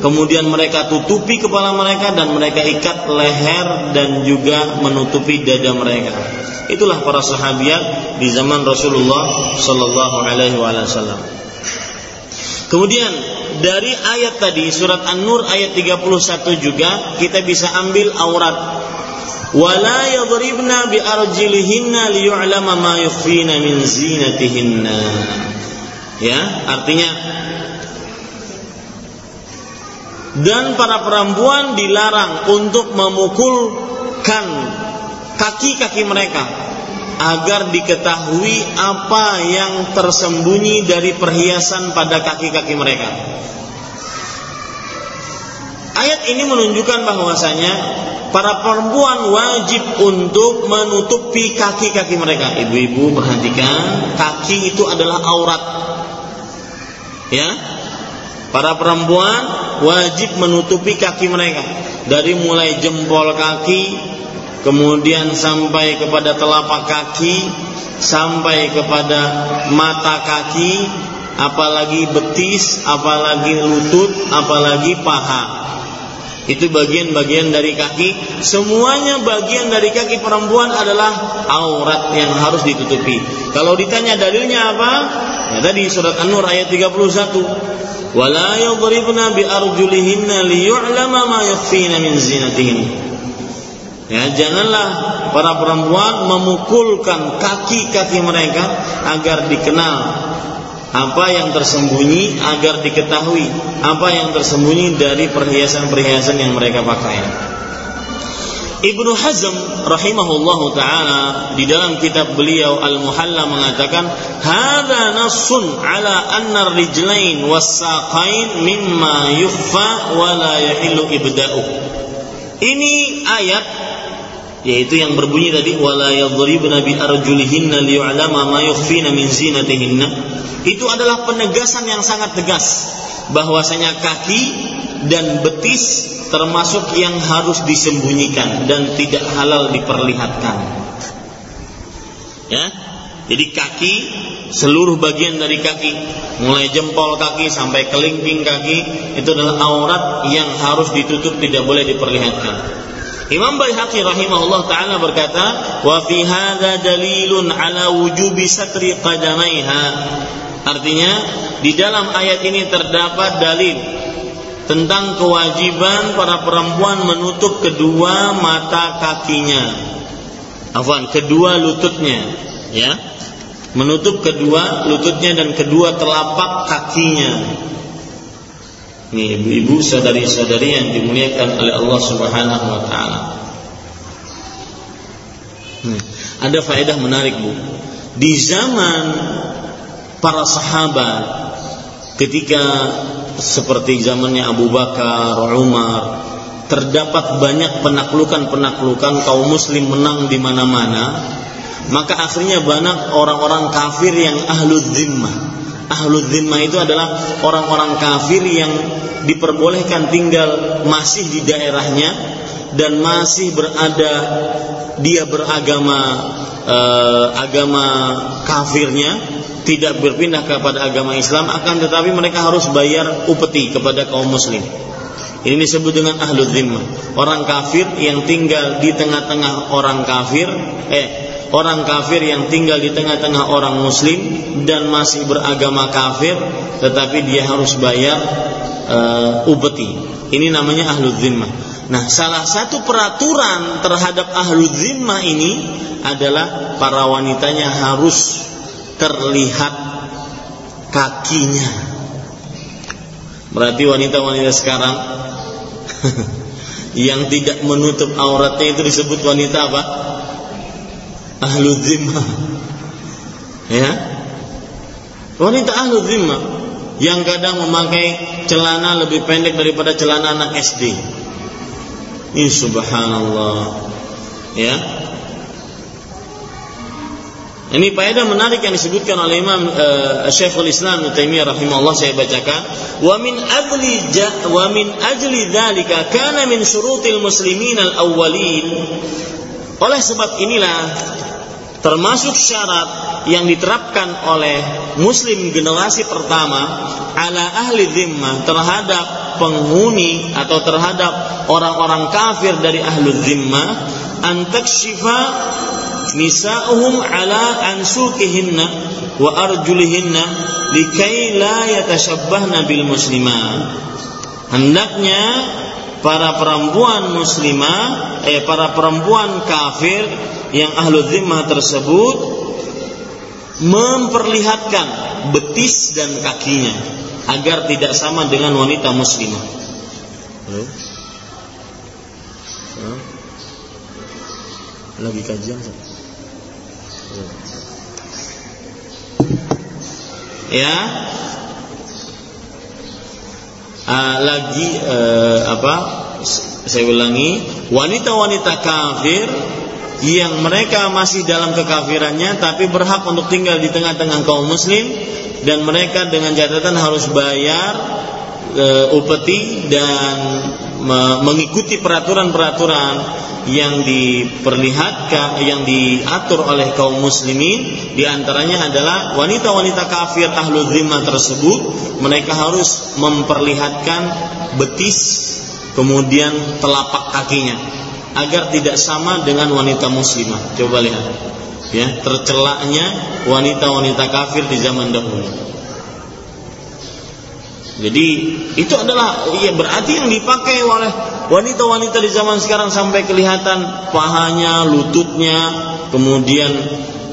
kemudian mereka tutupi kepala mereka dan mereka ikat leher dan juga menutupi dada mereka. Itulah para sahabat di zaman Rasulullah sallallahu alaihi wasallam. Kemudian dari ayat tadi surat An-Nur ayat 31 juga kita bisa ambil aurat. Wala yadribna bi arjilihinna liyu'lama ma yukhfina min zinatihinna. Ya artinya dan para perempuan dilarang untuk memukulkan kaki-kaki mereka agar diketahui apa yang tersembunyi dari perhiasan pada kaki-kaki mereka. Ayat ini menunjukkan bahwasanya para perempuan wajib untuk menutupi kaki-kaki mereka. Ibu-ibu perhatikan, kaki itu adalah aurat. Ya. Para perempuan wajib menutupi kaki mereka dari mulai jempol kaki kemudian sampai kepada telapak kaki sampai kepada mata kaki apalagi betis apalagi lutut apalagi paha itu bagian-bagian dari kaki. Semuanya bagian dari kaki perempuan adalah aurat yang harus ditutupi. Kalau ditanya dalilnya apa? Ya tadi surat An-Nur ayat 31. Wala yadribna bi arjulihinna liyu'lama ma yakhfina min zinatihin. Ya, janganlah para perempuan memukulkan kaki-kaki mereka agar dikenal apa yang tersembunyi agar diketahui apa yang tersembunyi dari perhiasan-perhiasan yang mereka pakai. Ibnu Hazm rahimahullah taala di dalam kitab beliau Al-Muhalla mengatakan hadza nassun ala anna ar-rijlain was-saqain mimma yukhfa wa la yahillu ibda'u. Ini ayat yaitu yang berbunyi tadi wala yadribna bi arjulihinna liya'lama ma yukhfina min zinatihinna. Itu adalah penegasan yang sangat tegas bahwasanya kaki dan betis termasuk yang harus disembunyikan dan tidak halal diperlihatkan. Ya jadi kaki seluruh bagian dari kaki mulai jempol kaki sampai kelingking kaki itu adalah aurat yang harus ditutup tidak boleh diperlihatkan Imam Baihaqi rahimahullah taala berkata, "Wa fi hadza dalilun ala wujubi satri qadamaiha." Artinya, di dalam ayat ini terdapat dalil tentang kewajiban para perempuan menutup kedua mata kakinya. Afwan, kedua lututnya, ya. Menutup kedua lututnya dan kedua telapak kakinya ini ibu-ibu saudari-saudari yang dimuliakan oleh Allah Subhanahu wa taala. Ada faedah menarik Bu. Di zaman para sahabat ketika seperti zamannya Abu Bakar, Umar, terdapat banyak penaklukan-penaklukan kaum muslim menang di mana-mana, maka akhirnya banyak orang-orang kafir yang ahlu zimmah. Ahlu zimmah itu adalah orang-orang kafir yang diperbolehkan tinggal masih di daerahnya dan masih berada dia beragama eh, agama kafirnya tidak berpindah kepada agama Islam akan tetapi mereka harus bayar upeti kepada kaum muslim. Ini disebut dengan ahlu zimmah. Orang kafir yang tinggal di tengah-tengah orang kafir, eh orang kafir yang tinggal di tengah-tengah orang muslim dan masih beragama kafir tetapi dia harus bayar uh, upeti. Ini namanya ahlu zimmah. Nah, salah satu peraturan terhadap ahlu zimmah ini adalah para wanitanya harus terlihat kakinya. Berarti wanita-wanita sekarang yang tidak menutup auratnya itu disebut wanita apa? Ahlu zimmah. Ya. Wanita ahlu zimmah yang kadang memakai celana lebih pendek daripada celana anak SD. Ini subhanallah. Ya, ini faedah menarik yang disebutkan oleh Imam uh, Syekhul Islam Ibnu Taimiyah rahimahullah saya bacakan, "Wa min ajli wa min ajli dzalika kana min syurutil muslimin al-awwalin." Oleh sebab inilah termasuk syarat yang diterapkan oleh muslim generasi pertama ala ahli zimmah terhadap penghuni atau terhadap orang-orang kafir dari ahlu zimmah antakshifa nisa'uhum ala ansukihinna wa arjulihinna likai la yatashabbahna bil muslimat. Hendaknya para perempuan muslimah eh para perempuan kafir yang ahlu zimmah tersebut memperlihatkan betis dan kakinya agar tidak sama dengan wanita muslimah. Halo? Lagi kajian ya uh, lagi uh, apa saya ulangi wanita-wanita kafir yang mereka masih dalam kekafirannya tapi berhak untuk tinggal di tengah-tengah kaum muslim dan mereka dengan catatan harus bayar e, upeti dan mengikuti peraturan-peraturan yang diperlihatkan yang diatur oleh kaum muslimin di antaranya adalah wanita-wanita kafir ahlu zimmah tersebut mereka harus memperlihatkan betis kemudian telapak kakinya agar tidak sama dengan wanita muslimah. Coba lihat ya tercelaknya wanita-wanita kafir di zaman dahulu jadi itu adalah ya berarti yang dipakai oleh wanita-wanita di zaman sekarang sampai kelihatan pahanya, lututnya, kemudian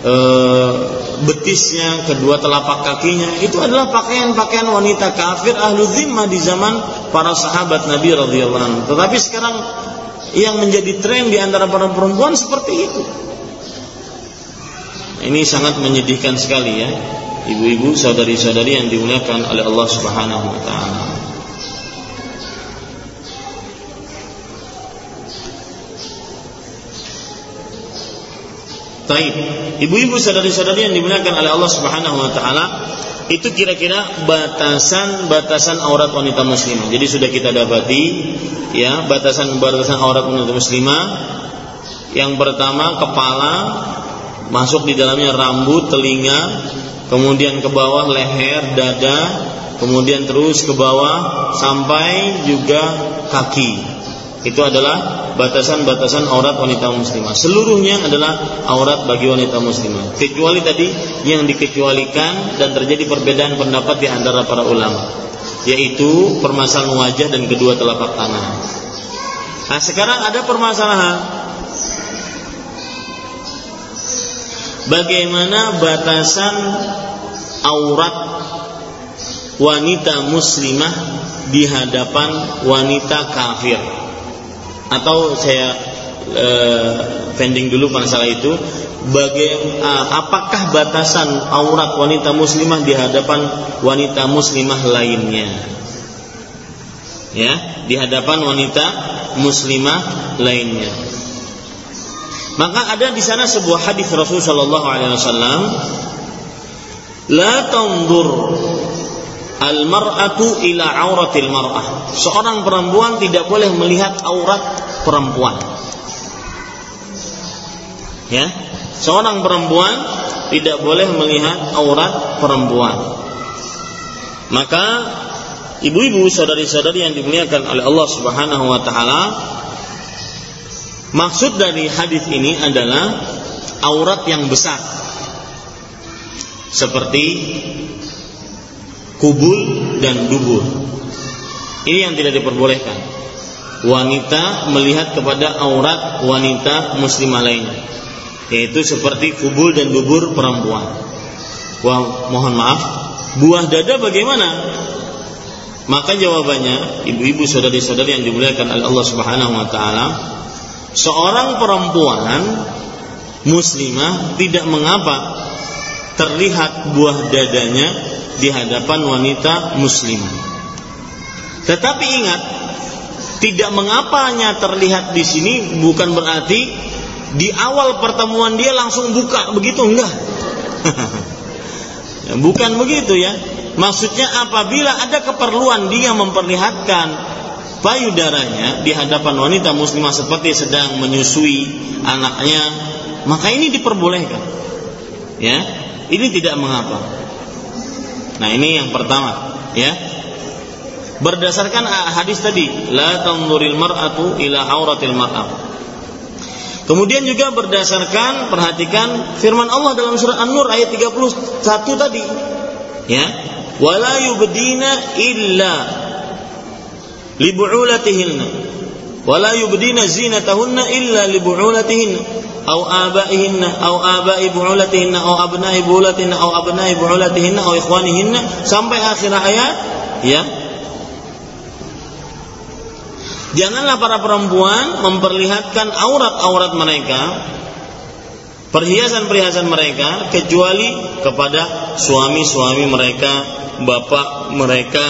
e, betisnya, kedua telapak kakinya. Itu adalah pakaian-pakaian wanita kafir ahlu zimmah di zaman para sahabat Nabi radhiyallahu anhu. Tetapi sekarang yang menjadi tren di antara para perempuan seperti itu. Ini sangat menyedihkan sekali ya ibu-ibu, saudari-saudari yang dimuliakan oleh Allah Subhanahu wa taala. Taib. Ibu-ibu saudari-saudari yang dimuliakan oleh Allah Subhanahu wa taala, itu kira-kira batasan-batasan aurat wanita muslimah. Jadi sudah kita dapati ya, batasan-batasan aurat wanita muslimah. Yang pertama kepala masuk di dalamnya rambut, telinga, kemudian ke bawah leher, dada, kemudian terus ke bawah sampai juga kaki. Itu adalah batasan-batasan aurat wanita muslimah. Seluruhnya adalah aurat bagi wanita muslimah. Kecuali tadi yang dikecualikan dan terjadi perbedaan pendapat di antara para ulama, yaitu permasalahan wajah dan kedua telapak tangan. Nah, sekarang ada permasalahan bagaimana batasan aurat wanita muslimah di hadapan wanita kafir? Atau saya uh, pending dulu masalah itu. Bagaimana uh, apakah batasan aurat wanita muslimah di hadapan wanita muslimah lainnya? Ya, di hadapan wanita muslimah lainnya. Maka ada di sana sebuah hadis Rasul sallallahu alaihi wasallam, "La tandur al-mar'atu ila auratil mar'ah." Seorang perempuan tidak boleh melihat aurat perempuan. Ya, seorang perempuan tidak boleh melihat aurat perempuan. Maka ibu-ibu, saudari-saudari yang dimuliakan oleh Allah Subhanahu wa taala, maksud dari hadis ini adalah aurat yang besar. Seperti kubul dan dubur. Ini yang tidak diperbolehkan. Wanita melihat kepada aurat wanita muslimah lainnya. Yaitu seperti kubul dan dubur perempuan. Wah, mohon maaf, buah dada bagaimana? Maka jawabannya, ibu-ibu saudari-saudari yang dimuliakan oleh Allah Subhanahu wa taala, seorang perempuan muslimah tidak mengapa terlihat buah dadanya di hadapan wanita muslimah. Tetapi ingat, tidak mengapanya terlihat di sini bukan berarti di awal pertemuan dia langsung buka begitu enggak. Ya, bukan begitu ya. Maksudnya apabila ada keperluan dia memperlihatkan payudaranya di hadapan wanita muslimah seperti sedang menyusui anaknya, maka ini diperbolehkan. Ya, ini tidak mengapa. Nah, ini yang pertama, ya. Berdasarkan hadis tadi, la tanzuril mar'atu ila auratil mar'ah. Kemudian juga berdasarkan perhatikan firman Allah dalam surat An-Nur ayat 31 tadi. Ya. Wala yubdina illa libu'ulatihinna. Wala yubdina zinatahunna illa libu'ulatihinna أو آبائهن أو آباء بعولتهن أو أبناء بعولتهن أو أبناء بعولتهن أو إخوانهن sampai akhir ayat ya Janganlah para perempuan memperlihatkan aurat-aurat mereka, perhiasan-perhiasan mereka kecuali kepada suami-suami mereka, bapak mereka,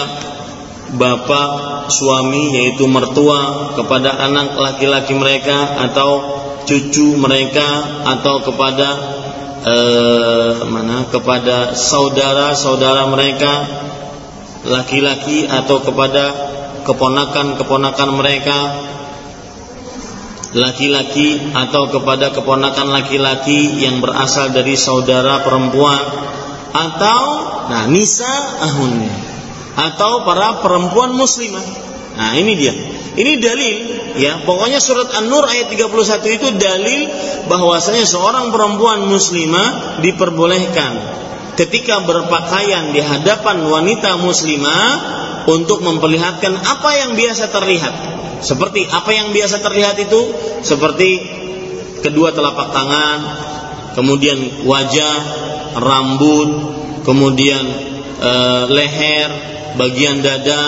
bapak suami yaitu mertua kepada anak laki-laki mereka atau cucu mereka atau kepada eh, mana kepada saudara-saudara mereka laki-laki atau kepada keponakan-keponakan mereka laki-laki atau kepada keponakan laki-laki yang berasal dari saudara perempuan atau nah nisa ahunnya atau para perempuan muslimah. Nah, ini dia. Ini dalil ya. Pokoknya surat An-Nur ayat 31 itu dalil bahwasanya seorang perempuan muslimah diperbolehkan ketika berpakaian di hadapan wanita muslimah untuk memperlihatkan apa yang biasa terlihat. Seperti apa yang biasa terlihat itu seperti kedua telapak tangan, kemudian wajah, rambut, kemudian e, leher, bagian dada,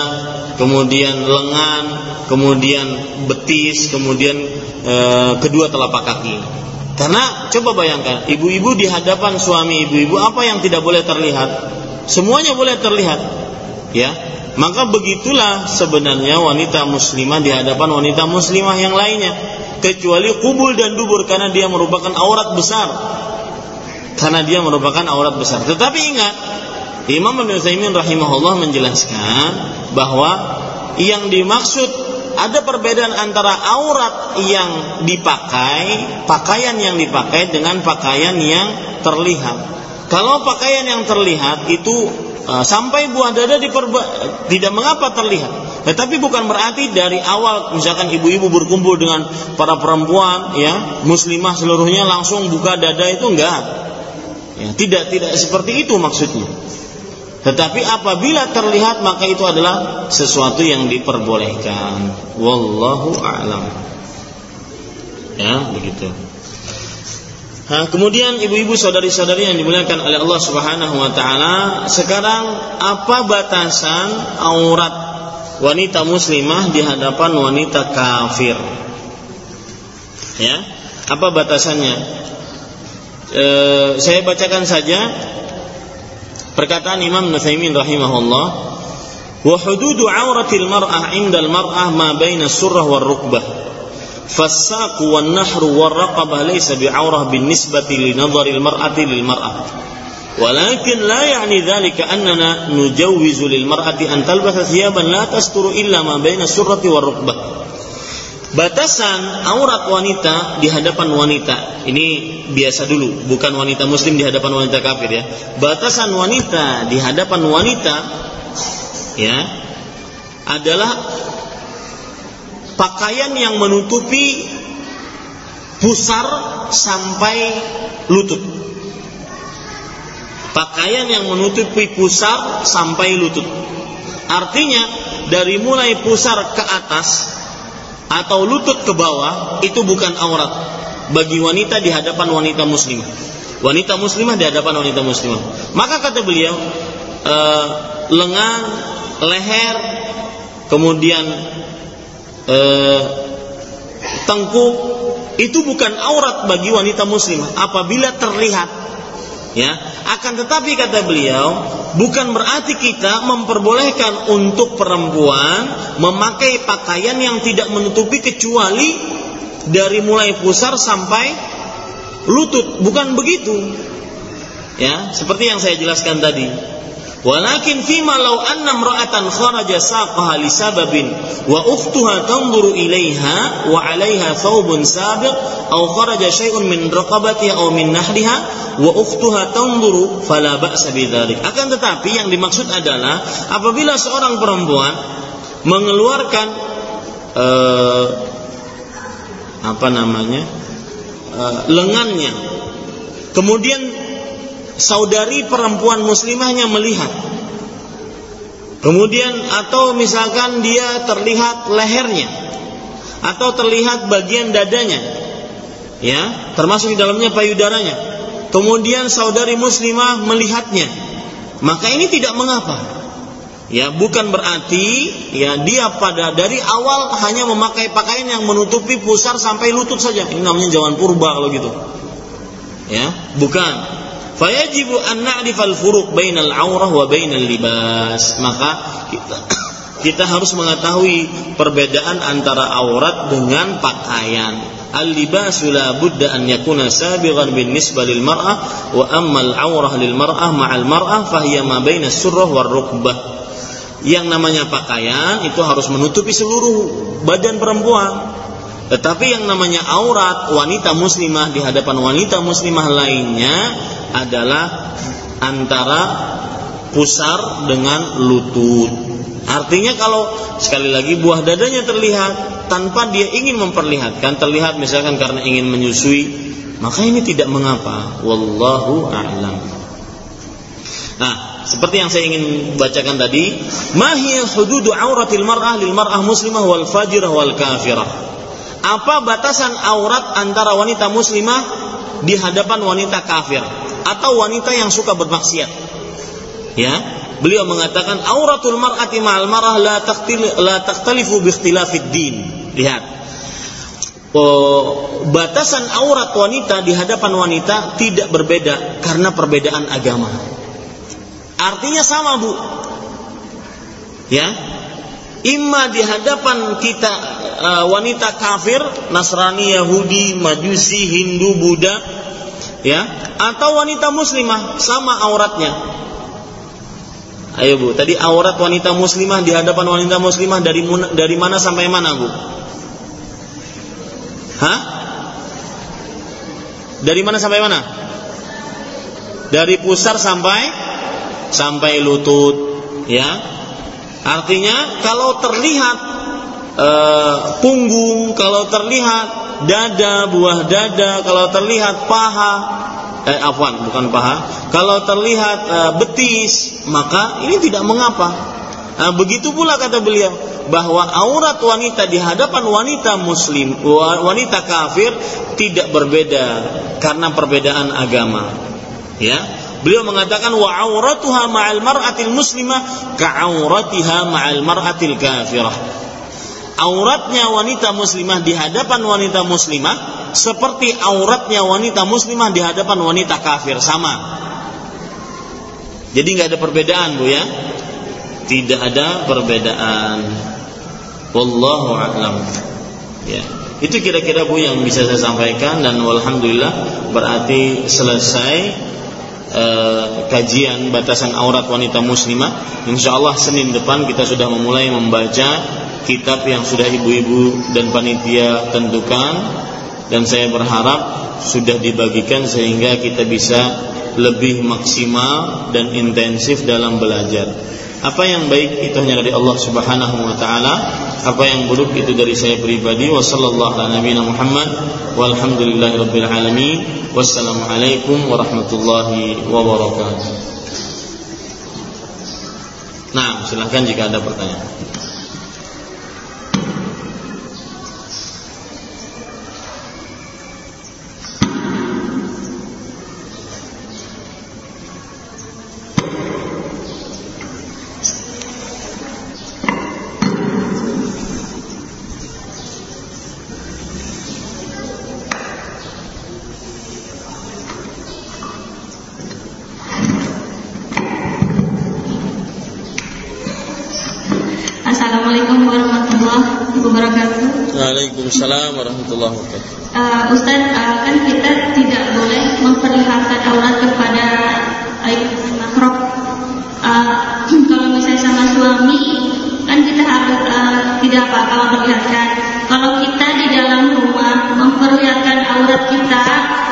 kemudian lengan, kemudian betis, kemudian e, kedua telapak kaki. Karena coba bayangkan, ibu-ibu di hadapan suami ibu-ibu apa yang tidak boleh terlihat? Semuanya boleh terlihat. Ya, maka begitulah sebenarnya wanita muslimah di hadapan wanita muslimah yang lainnya kecuali kubul dan dubur karena dia merupakan aurat besar karena dia merupakan aurat besar tetapi ingat Imam Ibnu Utsaimin rahimahullah menjelaskan bahwa yang dimaksud ada perbedaan antara aurat yang dipakai, pakaian yang dipakai dengan pakaian yang terlihat. Kalau pakaian yang terlihat itu Ah, sampai buah dada diperba tidak mengapa terlihat. Tetapi bukan berarti dari awal misalkan ibu-ibu berkumpul dengan para perempuan ya muslimah seluruhnya langsung buka dada itu enggak. Ya, tidak tidak seperti itu maksudnya. Tetapi apabila terlihat maka itu adalah sesuatu yang diperbolehkan. Wallahu a'lam. Ya, begitu. Nah, kemudian ibu-ibu saudari-saudari yang dimuliakan oleh Allah Subhanahu wa taala, sekarang apa batasan aurat wanita muslimah di hadapan wanita kafir? Ya, apa batasannya? E, saya bacakan saja perkataan Imam Nuthaimin rahimahullah Wa hududu auratil mar'ah 'inda al-mar'ah ma baina surrah war. فالساق والنحر والرقبة ليس بعورة بالنسبة لنظر المرأة للمرأة ولكن لا يعني ذلك أننا نجوز للمرأة أن تلبس ثيابا لا تستر إلا ما بين السرة والركبة Batasan aurat wanita di hadapan wanita ini biasa dulu, bukan wanita muslim di hadapan wanita kafir ya. Batasan wanita di hadapan wanita ya adalah pakaian yang menutupi pusar sampai lutut. Pakaian yang menutupi pusar sampai lutut. Artinya dari mulai pusar ke atas atau lutut ke bawah itu bukan aurat bagi wanita di hadapan wanita muslimah. Wanita muslimah di hadapan wanita muslimah. Maka kata beliau, e, lengan, leher, kemudian e, tengkuk itu bukan aurat bagi wanita muslimah apabila terlihat ya. Akan tetapi kata beliau bukan berarti kita memperbolehkan untuk perempuan memakai pakaian yang tidak menutupi kecuali dari mulai pusar sampai lutut. Bukan begitu. Ya seperti yang saya jelaskan tadi Walakin fima law anna imra'atan kharaja saqaha li sababin wa ukhtuha tanzuru ilaiha wa 'alayha thawbun sabiq aw kharaja shay'un min raqabatiha aw min nahriha wa ukhtuha tanzuru fala ba'sa bidzalik. Akan tetapi yang dimaksud adalah apabila seorang perempuan mengeluarkan uh, apa namanya? Uh, lengannya kemudian saudari perempuan muslimahnya melihat. Kemudian atau misalkan dia terlihat lehernya atau terlihat bagian dadanya. Ya, termasuk di dalamnya payudaranya. Kemudian saudari muslimah melihatnya. Maka ini tidak mengapa. Ya, bukan berarti ya dia pada dari awal hanya memakai pakaian yang menutupi pusar sampai lutut saja. Ini namanya zaman purba kalau gitu. Ya, bukan fayajibu an na'rifal furuq bainal aurah wa bainal libas maka kita kita harus mengetahui perbedaan antara aurat dengan pakaian. Al-libasu la budda an yakuna sabighan bin nisbah lil mar'ah wa amma al-aurah lil mar'ah ma'al mar'ah fahiya ma baina surrah war rukbah. Yang namanya pakaian itu harus menutupi seluruh badan perempuan. Tetapi yang namanya aurat wanita muslimah di hadapan wanita muslimah lainnya adalah antara pusar dengan lutut. Artinya kalau sekali lagi buah dadanya terlihat tanpa dia ingin memperlihatkan, terlihat misalkan karena ingin menyusui, maka ini tidak mengapa. Wallahu a'lam. Nah, seperti yang saya ingin bacakan tadi, mahiyah hududu auratil mar'ah lil mar'ah muslimah wal fajirah wal kafirah. Apa batasan aurat antara wanita muslimah di hadapan wanita kafir? atau wanita yang suka bermaksiat. Ya, beliau mengatakan auratul mar'ati ma'al mar'ah la taqtil la din. Lihat. Oh, batasan aurat wanita di hadapan wanita tidak berbeda karena perbedaan agama. Artinya sama, Bu. Ya. Imma di hadapan kita uh, wanita kafir, Nasrani, Yahudi, Majusi, Hindu, Buddha, ya atau wanita muslimah sama auratnya. Ayo bu. Tadi aurat wanita muslimah di hadapan wanita muslimah dari dari mana sampai mana bu? Hah? Dari mana sampai mana? Dari pusar sampai sampai lutut ya artinya kalau terlihat e, punggung kalau terlihat dada, buah dada, kalau terlihat paha, eh afwan, bukan paha, kalau terlihat eh, betis, maka ini tidak mengapa. Nah, begitu pula kata beliau bahwa aurat wanita di hadapan wanita muslim, wanita kafir tidak berbeda karena perbedaan agama. Ya, Beliau mengatakan wa auratuha ma'al mar'atil muslimah ka'auratiha ma'al mar'atil kafirah auratnya wanita muslimah di hadapan wanita muslimah seperti auratnya wanita muslimah di hadapan wanita kafir sama. Jadi nggak ada perbedaan bu ya. Tidak ada perbedaan. Wallahu a'lam. Ya. Itu kira-kira Bu yang bisa saya sampaikan dan alhamdulillah berarti selesai uh, kajian batasan aurat wanita muslimah. Insyaallah Senin depan kita sudah memulai membaca kitab yang sudah ibu-ibu dan panitia tentukan dan saya berharap sudah dibagikan sehingga kita bisa lebih maksimal dan intensif dalam belajar. Apa yang baik itu hanya dari Allah Subhanahu wa taala, apa yang buruk itu dari saya pribadi. Wassallallahu ala nabiyina Muhammad alamin. Wassalamualaikum warahmatullahi wabarakatuh. Nah, silahkan jika ada pertanyaan. Warahmatullahi. Uh, Ustaz, uh, kan kita tidak boleh memperlihatkan aurat kepada aib makro. Uh, kalau misalnya sama suami, kan kita harus uh, tidak apa-apa memperlihatkan. Kalau kita di dalam rumah memperlihatkan aurat kita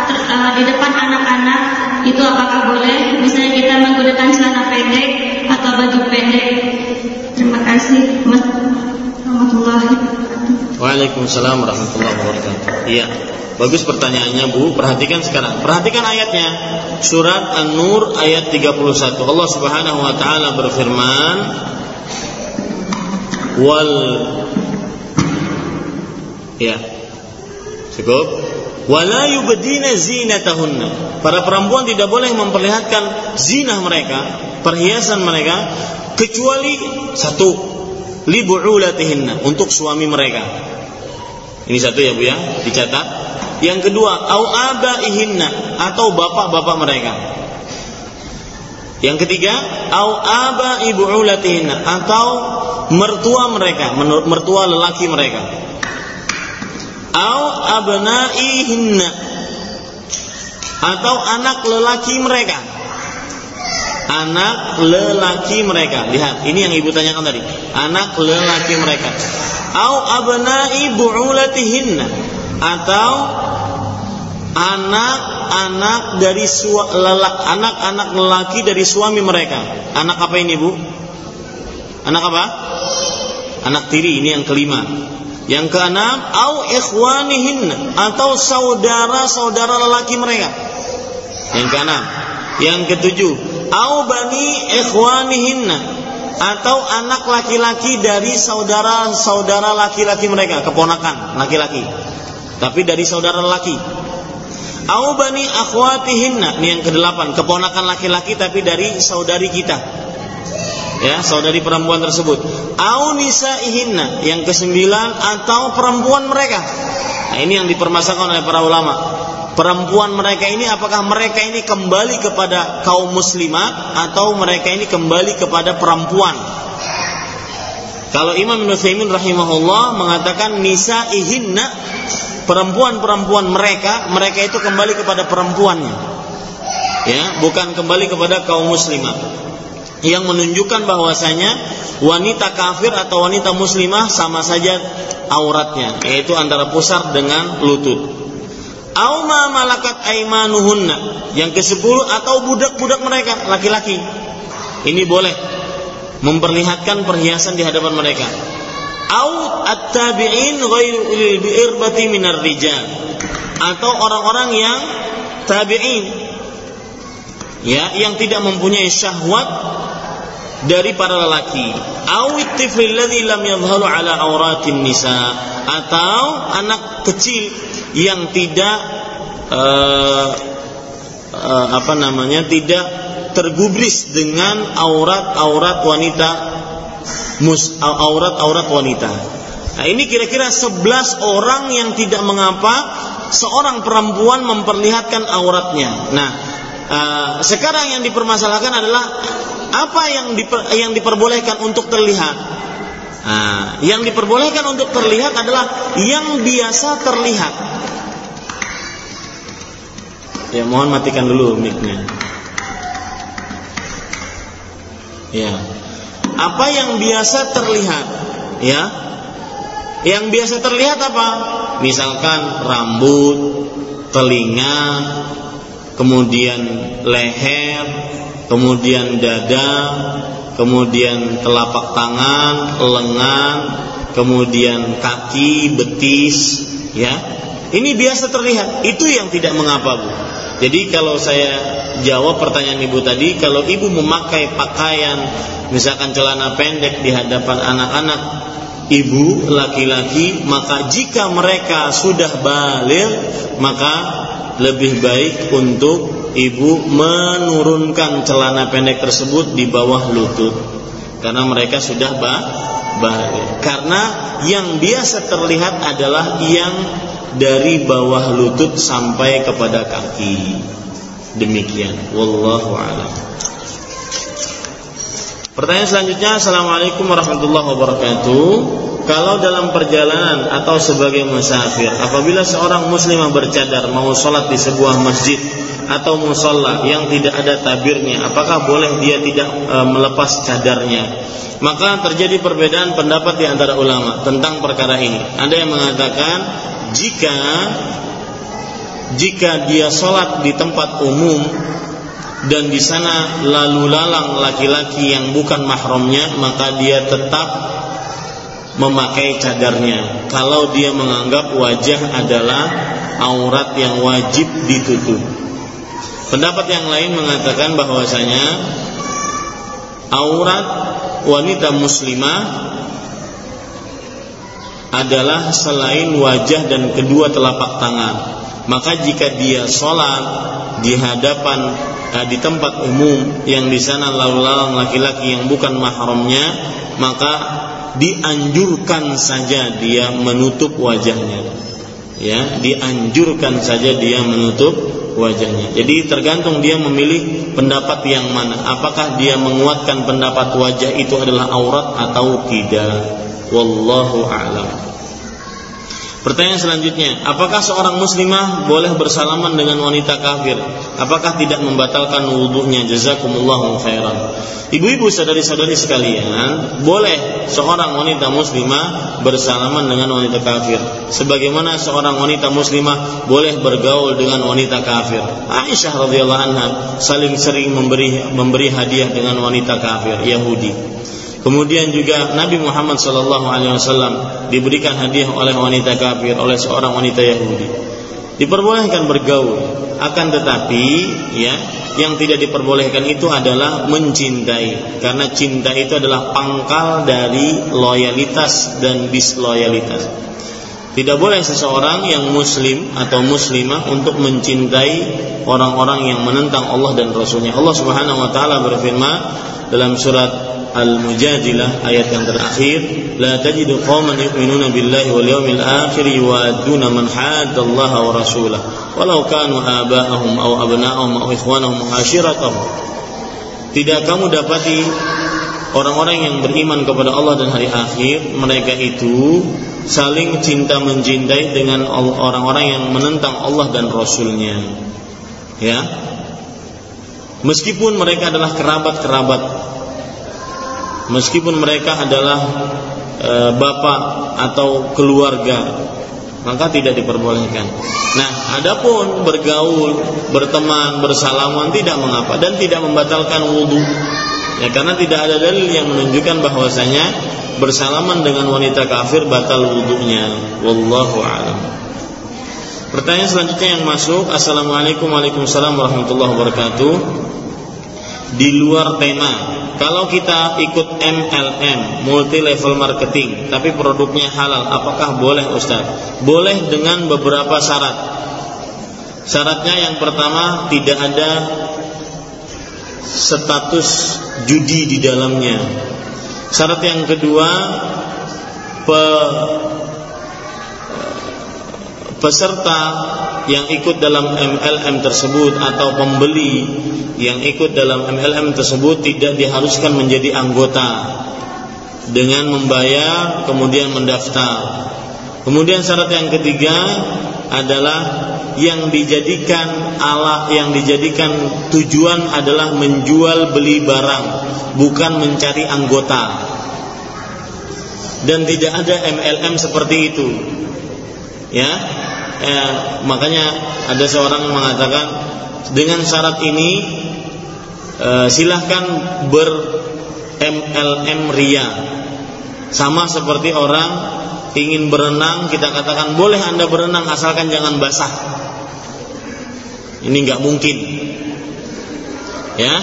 ter, uh, di depan anak-anak, itu apakah boleh? Misalnya kita menggunakan celana pendek atau baju pendek. Terima kasih. Warahmatullahi Waalaikumsalam warahmatullahi wabarakatuh. Iya. Bagus pertanyaannya Bu, perhatikan sekarang. Perhatikan ayatnya. Surat An-Nur ayat 31. Allah Subhanahu wa taala berfirman, "Wal Ya. Cukup? Wala yubdina zinatahunna. Para perempuan tidak boleh memperlihatkan zinah mereka, perhiasan mereka kecuali satu libu'ulatihinna untuk suami mereka ini satu ya Bu ya, dicatat. Yang kedua, au abaihinna atau bapak-bapak mereka. Yang ketiga, au aba ibu'ulatihinna atau mertua mereka, mertua lelaki mereka. Au abnaihinna atau anak lelaki mereka. Anak lelaki mereka. Lihat, ini yang ibu tanyakan tadi. Anak lelaki mereka au abna'i bu'ulatihinna atau anak-anak dari anak-anak lelaki dari suami mereka. Anak apa ini, Bu? Anak apa? Anak tiri ini yang kelima. Yang keenam, au ikhwanihin atau saudara-saudara lelaki mereka. Yang keenam. Yang ketujuh, au bani ikhwanihinna atau anak laki-laki dari saudara-saudara laki-laki mereka, keponakan laki-laki. Tapi dari saudara laki. Au bani akhwatihinna, ini yang kedelapan, keponakan laki-laki tapi dari saudari kita. Ya, saudari perempuan tersebut. Au nisaihinna, yang kesembilan atau perempuan mereka. Nah, ini yang dipermasalahkan oleh para ulama perempuan mereka ini apakah mereka ini kembali kepada kaum muslimat atau mereka ini kembali kepada perempuan kalau Imam Ibn Thaymin rahimahullah mengatakan nisa ihinna perempuan-perempuan mereka mereka itu kembali kepada perempuannya ya bukan kembali kepada kaum muslimat yang menunjukkan bahwasanya wanita kafir atau wanita muslimah sama saja auratnya yaitu antara pusar dengan lutut. Auma malakat aimanuhunna yang ke sepuluh atau budak-budak mereka laki-laki. Ini boleh memperlihatkan perhiasan di hadapan mereka. Au at-tabi'in ghairu ulil bi'irbati minar rijal atau orang-orang yang tabi'in ya yang tidak mempunyai syahwat dari para lelaki au tiflil lam ala auratin nisa atau anak kecil yang tidak uh, uh, apa namanya tidak tergubris dengan aurat-aurat wanita mus aurat-aurat wanita. Nah, ini kira-kira 11 orang yang tidak mengapa seorang perempuan memperlihatkan auratnya. Nah, uh, sekarang yang dipermasalahkan adalah apa yang diper, yang diperbolehkan untuk terlihat. Nah, yang diperbolehkan untuk terlihat adalah yang biasa terlihat. Ya, mohon matikan dulu mic-nya. Ya. Apa yang biasa terlihat? Ya. Yang biasa terlihat apa? Misalkan rambut, telinga, kemudian leher, kemudian dada, kemudian telapak tangan, lengan, kemudian kaki, betis, ya. Ini biasa terlihat. Itu yang tidak mengapa, Bu. Jadi kalau saya jawab pertanyaan Ibu tadi, kalau Ibu memakai pakaian misalkan celana pendek di hadapan anak-anak ibu laki-laki, maka jika mereka sudah balik, maka lebih baik untuk ibu menurunkan celana pendek tersebut di bawah lutut karena mereka sudah bah balik. Karena yang biasa terlihat adalah yang dari bawah lutut sampai kepada kaki. Demikian. Wallahu a'lam. Pertanyaan selanjutnya, Assalamualaikum warahmatullahi wabarakatuh. Kalau dalam perjalanan atau sebagai musafir, apabila seorang muslimah bercadar mau sholat di sebuah masjid atau musola yang tidak ada tabirnya, apakah boleh dia tidak e, melepas cadarnya? Maka terjadi perbedaan pendapat di antara ulama tentang perkara ini. Ada yang mengatakan jika jika dia sholat di tempat umum dan di sana lalu lalang laki-laki yang bukan mahramnya, maka dia tetap memakai cadarnya. Kalau dia menganggap wajah adalah aurat yang wajib ditutup. Pendapat yang lain mengatakan bahwasanya aurat wanita muslimah adalah selain wajah dan kedua telapak tangan. Maka jika dia sholat di hadapan eh, di tempat umum yang di sana lalu lalang laki-laki yang bukan mahramnya, maka dianjurkan saja dia menutup wajahnya. Ya, dianjurkan saja dia menutup wajahnya. Jadi tergantung dia memilih pendapat yang mana. Apakah dia menguatkan pendapat wajah itu adalah aurat atau tidak. Wallahu a'lam. Pertanyaan selanjutnya, apakah seorang muslimah boleh bersalaman dengan wanita kafir? Apakah tidak membatalkan wudhunya? Jazakumullahu khairan. Ibu-ibu saudari-saudari sekalian, boleh seorang wanita muslimah bersalaman dengan wanita kafir. Sebagaimana seorang wanita muslimah boleh bergaul dengan wanita kafir. Aisyah radhiyallahu anha saling sering memberi memberi hadiah dengan wanita kafir Yahudi. Kemudian juga Nabi Muhammad sallallahu alaihi wasallam diberikan hadiah oleh wanita kafir, oleh seorang wanita Yahudi. Diperbolehkan bergaul, akan tetapi ya, yang tidak diperbolehkan itu adalah mencintai karena cinta itu adalah pangkal dari loyalitas dan disloyalitas. Tidak boleh seseorang yang muslim atau muslimah untuk mencintai orang-orang yang menentang Allah dan Rasulnya. Allah Subhanahu wa taala berfirman dalam surat Al-Mujadilah ayat yang terakhir la tajidu qauman yu'minuna billahi wal yawmil akhir yuwadduna man haddallaha wa rasulah walau kanu aba'ahum aw abna'ahum aw ikhwanahum ashiratahum tidak kamu dapati orang-orang yang beriman kepada Allah dan hari akhir mereka itu saling cinta mencintai dengan orang-orang yang menentang Allah dan Rasulnya ya meskipun mereka adalah kerabat-kerabat meskipun mereka adalah e, bapak atau keluarga maka tidak diperbolehkan. Nah, adapun bergaul, berteman, bersalaman tidak mengapa dan tidak membatalkan wudhu. Ya karena tidak ada dalil yang menunjukkan bahwasanya bersalaman dengan wanita kafir batal wudhunya. Wallahu a'lam. Pertanyaan selanjutnya yang masuk, Assalamualaikum Waalaikumsalam warahmatullahi wabarakatuh. Di luar tema kalau kita ikut MLM, multi level marketing, tapi produknya halal, apakah boleh Ustaz? Boleh dengan beberapa syarat. Syaratnya yang pertama tidak ada status judi di dalamnya. Syarat yang kedua pe, peserta yang ikut dalam MLM tersebut atau pembeli yang ikut dalam MLM tersebut tidak diharuskan menjadi anggota dengan membayar kemudian mendaftar. Kemudian syarat yang ketiga adalah yang dijadikan ala yang dijadikan tujuan adalah menjual beli barang bukan mencari anggota. Dan tidak ada MLM seperti itu. Ya. Eh, makanya ada seorang mengatakan dengan syarat ini eh, silahkan ber MLM ria. Sama seperti orang ingin berenang, kita katakan boleh Anda berenang asalkan jangan basah. Ini nggak mungkin. Ya.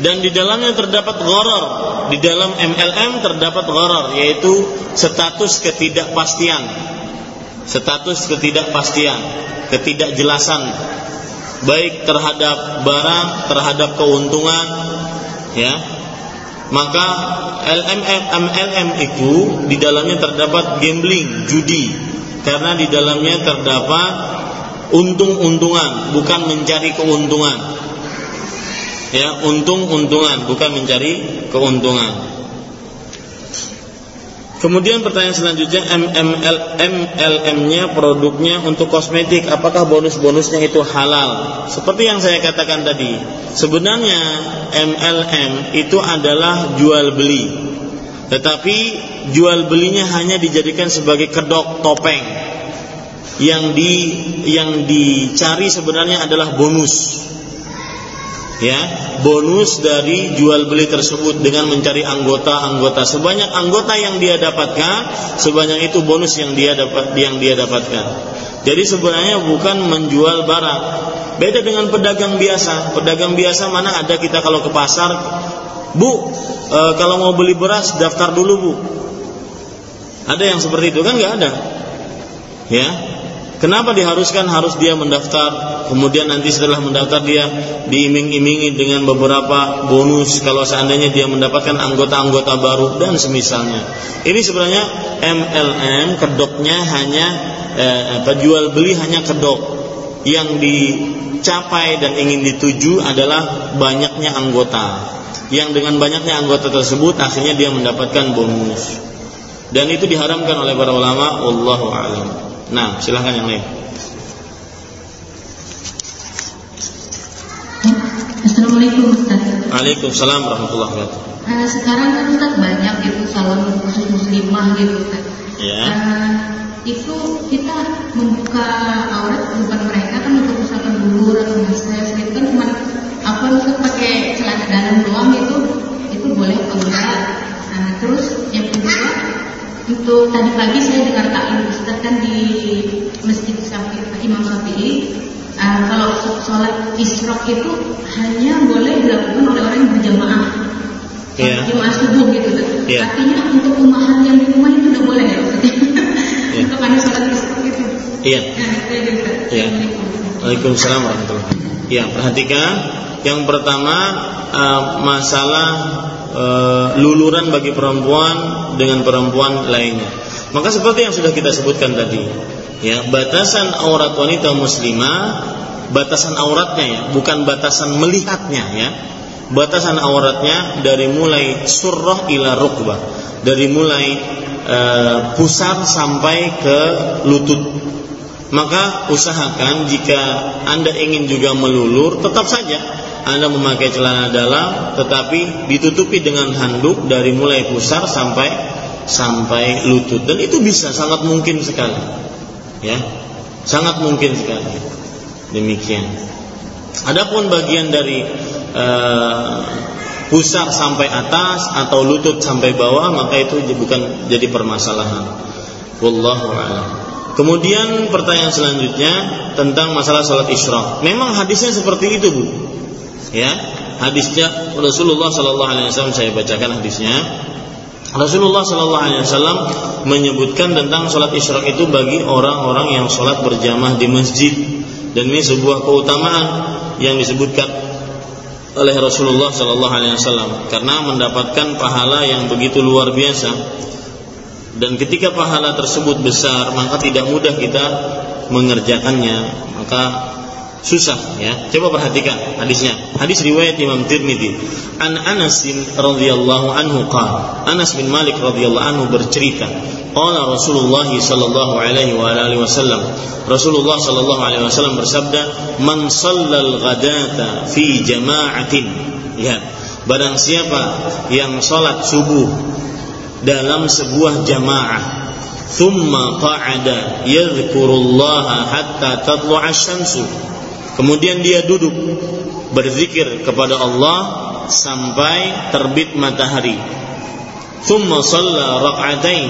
Dan di dalamnya terdapat gharar. Di dalam MLM terdapat gharar yaitu status ketidakpastian. Status ketidakpastian, ketidakjelasan baik terhadap barang, terhadap keuntungan, ya maka LMM MLM itu di dalamnya terdapat gambling, judi. Karena di dalamnya terdapat untung-untungan, bukan mencari keuntungan. Ya, untung-untungan, bukan mencari keuntungan. Kemudian pertanyaan selanjutnya MML MLM-nya produknya untuk kosmetik apakah bonus-bonusnya itu halal? Seperti yang saya katakan tadi, sebenarnya MLM itu adalah jual beli. Tetapi jual belinya hanya dijadikan sebagai kedok topeng. Yang di yang dicari sebenarnya adalah bonus ya bonus dari jual beli tersebut dengan mencari anggota-anggota. Sebanyak anggota yang dia dapatkan sebanyak itu bonus yang dia dapat yang dia dapatkan. Jadi sebenarnya bukan menjual barang. Beda dengan pedagang biasa. Pedagang biasa mana ada kita kalau ke pasar? Bu e, kalau mau beli beras daftar dulu bu. Ada yang seperti itu kan? Nggak ada. Ya Kenapa diharuskan harus dia mendaftar? Kemudian nanti setelah mendaftar dia Diiming-imingi dengan beberapa bonus Kalau seandainya dia mendapatkan anggota-anggota baru Dan semisalnya. Ini sebenarnya MLM Kedoknya hanya eh, Jual beli hanya kedok. Yang dicapai dan ingin dituju adalah Banyaknya anggota. Yang dengan banyaknya anggota tersebut Akhirnya dia mendapatkan bonus. Dan itu diharamkan oleh para ulama Wallahu a'lam Nah, silahkan yang lain. Assalamualaikum Ustaz. Waalaikumsalam warahmatullahi wabarakatuh. Uh, sekarang kan Ustaz banyak itu salon khusus muslimah gitu Ustaz. Ya. Uh, itu kita membuka aurat bukan mereka kan untuk misalkan dulur atau massage gitu kan cuma apa Ustaz pakai celana dalam doang gitu itu boleh apa enggak? Nah, terus yang kedua untuk tadi pagi saya dengar taklim Ustaz kan di Masjid Syafi'i Imam Syafi'i uh, kalau sholat isrok itu hanya boleh dilakukan oleh orang yang berjamaah yeah. jamaah subuh gitu kan. Yeah. Artinya untuk rumahan yang di rumah itu tidak boleh ya Ustaz. yeah. untuk anda sholat isrok itu. Iya. Nah, Iya. Waalaikumsalam warahmatullahi Ya, perhatikan yang pertama uh, masalah uh, luluran bagi perempuan dengan perempuan lainnya. Maka seperti yang sudah kita sebutkan tadi, ya batasan aurat wanita muslimah, batasan auratnya ya, bukan batasan melihatnya ya. Batasan auratnya dari mulai surah ila rukbah, dari mulai uh, pusar sampai ke lutut. Maka usahakan jika Anda ingin juga melulur, tetap saja anda memakai celana dalam tetapi ditutupi dengan handuk dari mulai pusar sampai sampai lutut dan itu bisa sangat mungkin sekali. Ya. Sangat mungkin sekali. Demikian. Adapun bagian dari uh, sampai atas atau lutut sampai bawah maka itu bukan jadi permasalahan. Wallahu a'lam. Kemudian pertanyaan selanjutnya tentang masalah sholat isyraq. Memang hadisnya seperti itu, Bu ya hadisnya Rasulullah Sallallahu Alaihi Wasallam saya bacakan hadisnya Rasulullah Sallallahu Alaihi Wasallam menyebutkan tentang sholat isyraq itu bagi orang-orang yang sholat berjamaah di masjid dan ini sebuah keutamaan yang disebutkan oleh Rasulullah Sallallahu Alaihi Wasallam karena mendapatkan pahala yang begitu luar biasa. Dan ketika pahala tersebut besar maka tidak mudah kita mengerjakannya. Maka susah ya. Coba perhatikan hadisnya. Hadis riwayat Imam Tirmidzi. An Anas radhiyallahu anhu qala Anas bin Malik radhiyallahu anhu bercerita qala Rasulullah sallallahu alaihi wa alihi wasallam. Rasulullah sallallahu alaihi wasallam bersabda man shallal ghadata fi jama'atin. Ya barang siapa yang salat subuh dalam sebuah jamaah thumma qa'ada yadhkurullaha hatta tatlu'a syamsu kemudian dia duduk berzikir kepada Allah sampai terbit matahari. Thumma shalla rak'atain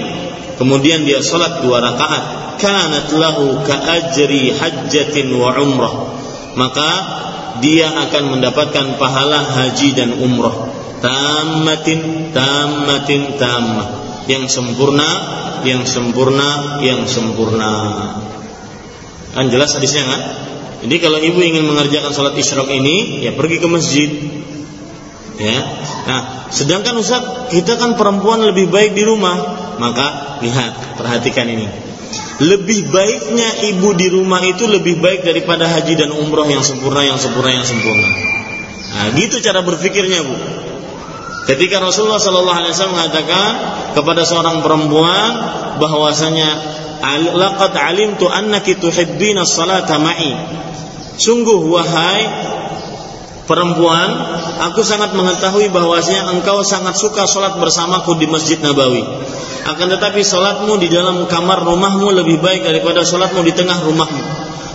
kemudian dia salat dua rakaat. Kanat lahu ka'ajri hajjatin wa umrah. Maka dia akan mendapatkan pahala haji dan umrah. Tammatin tammatin tammah. Yang sempurna yang sempurna yang sempurna. Kan jelas hadisnya kan jadi kalau ibu ingin mengerjakan sholat isyraq ini ya pergi ke masjid. Ya. Nah sedangkan Ustaz kita kan perempuan lebih baik di rumah. Maka lihat perhatikan ini. Lebih baiknya ibu di rumah itu lebih baik daripada haji dan umroh yang sempurna yang sempurna yang sempurna. Nah gitu cara berpikirnya bu. Ketika Rasulullah Sallallahu Alaihi Wasallam mengatakan kepada seorang perempuan bahwasanya laqad alimtu annaki tuhibbina salata ma'i. Sungguh wahai perempuan, aku sangat mengetahui bahwasanya engkau sangat suka salat bersamaku di Masjid Nabawi. Akan tetapi salatmu di dalam kamar rumahmu lebih baik daripada salatmu di tengah rumahmu.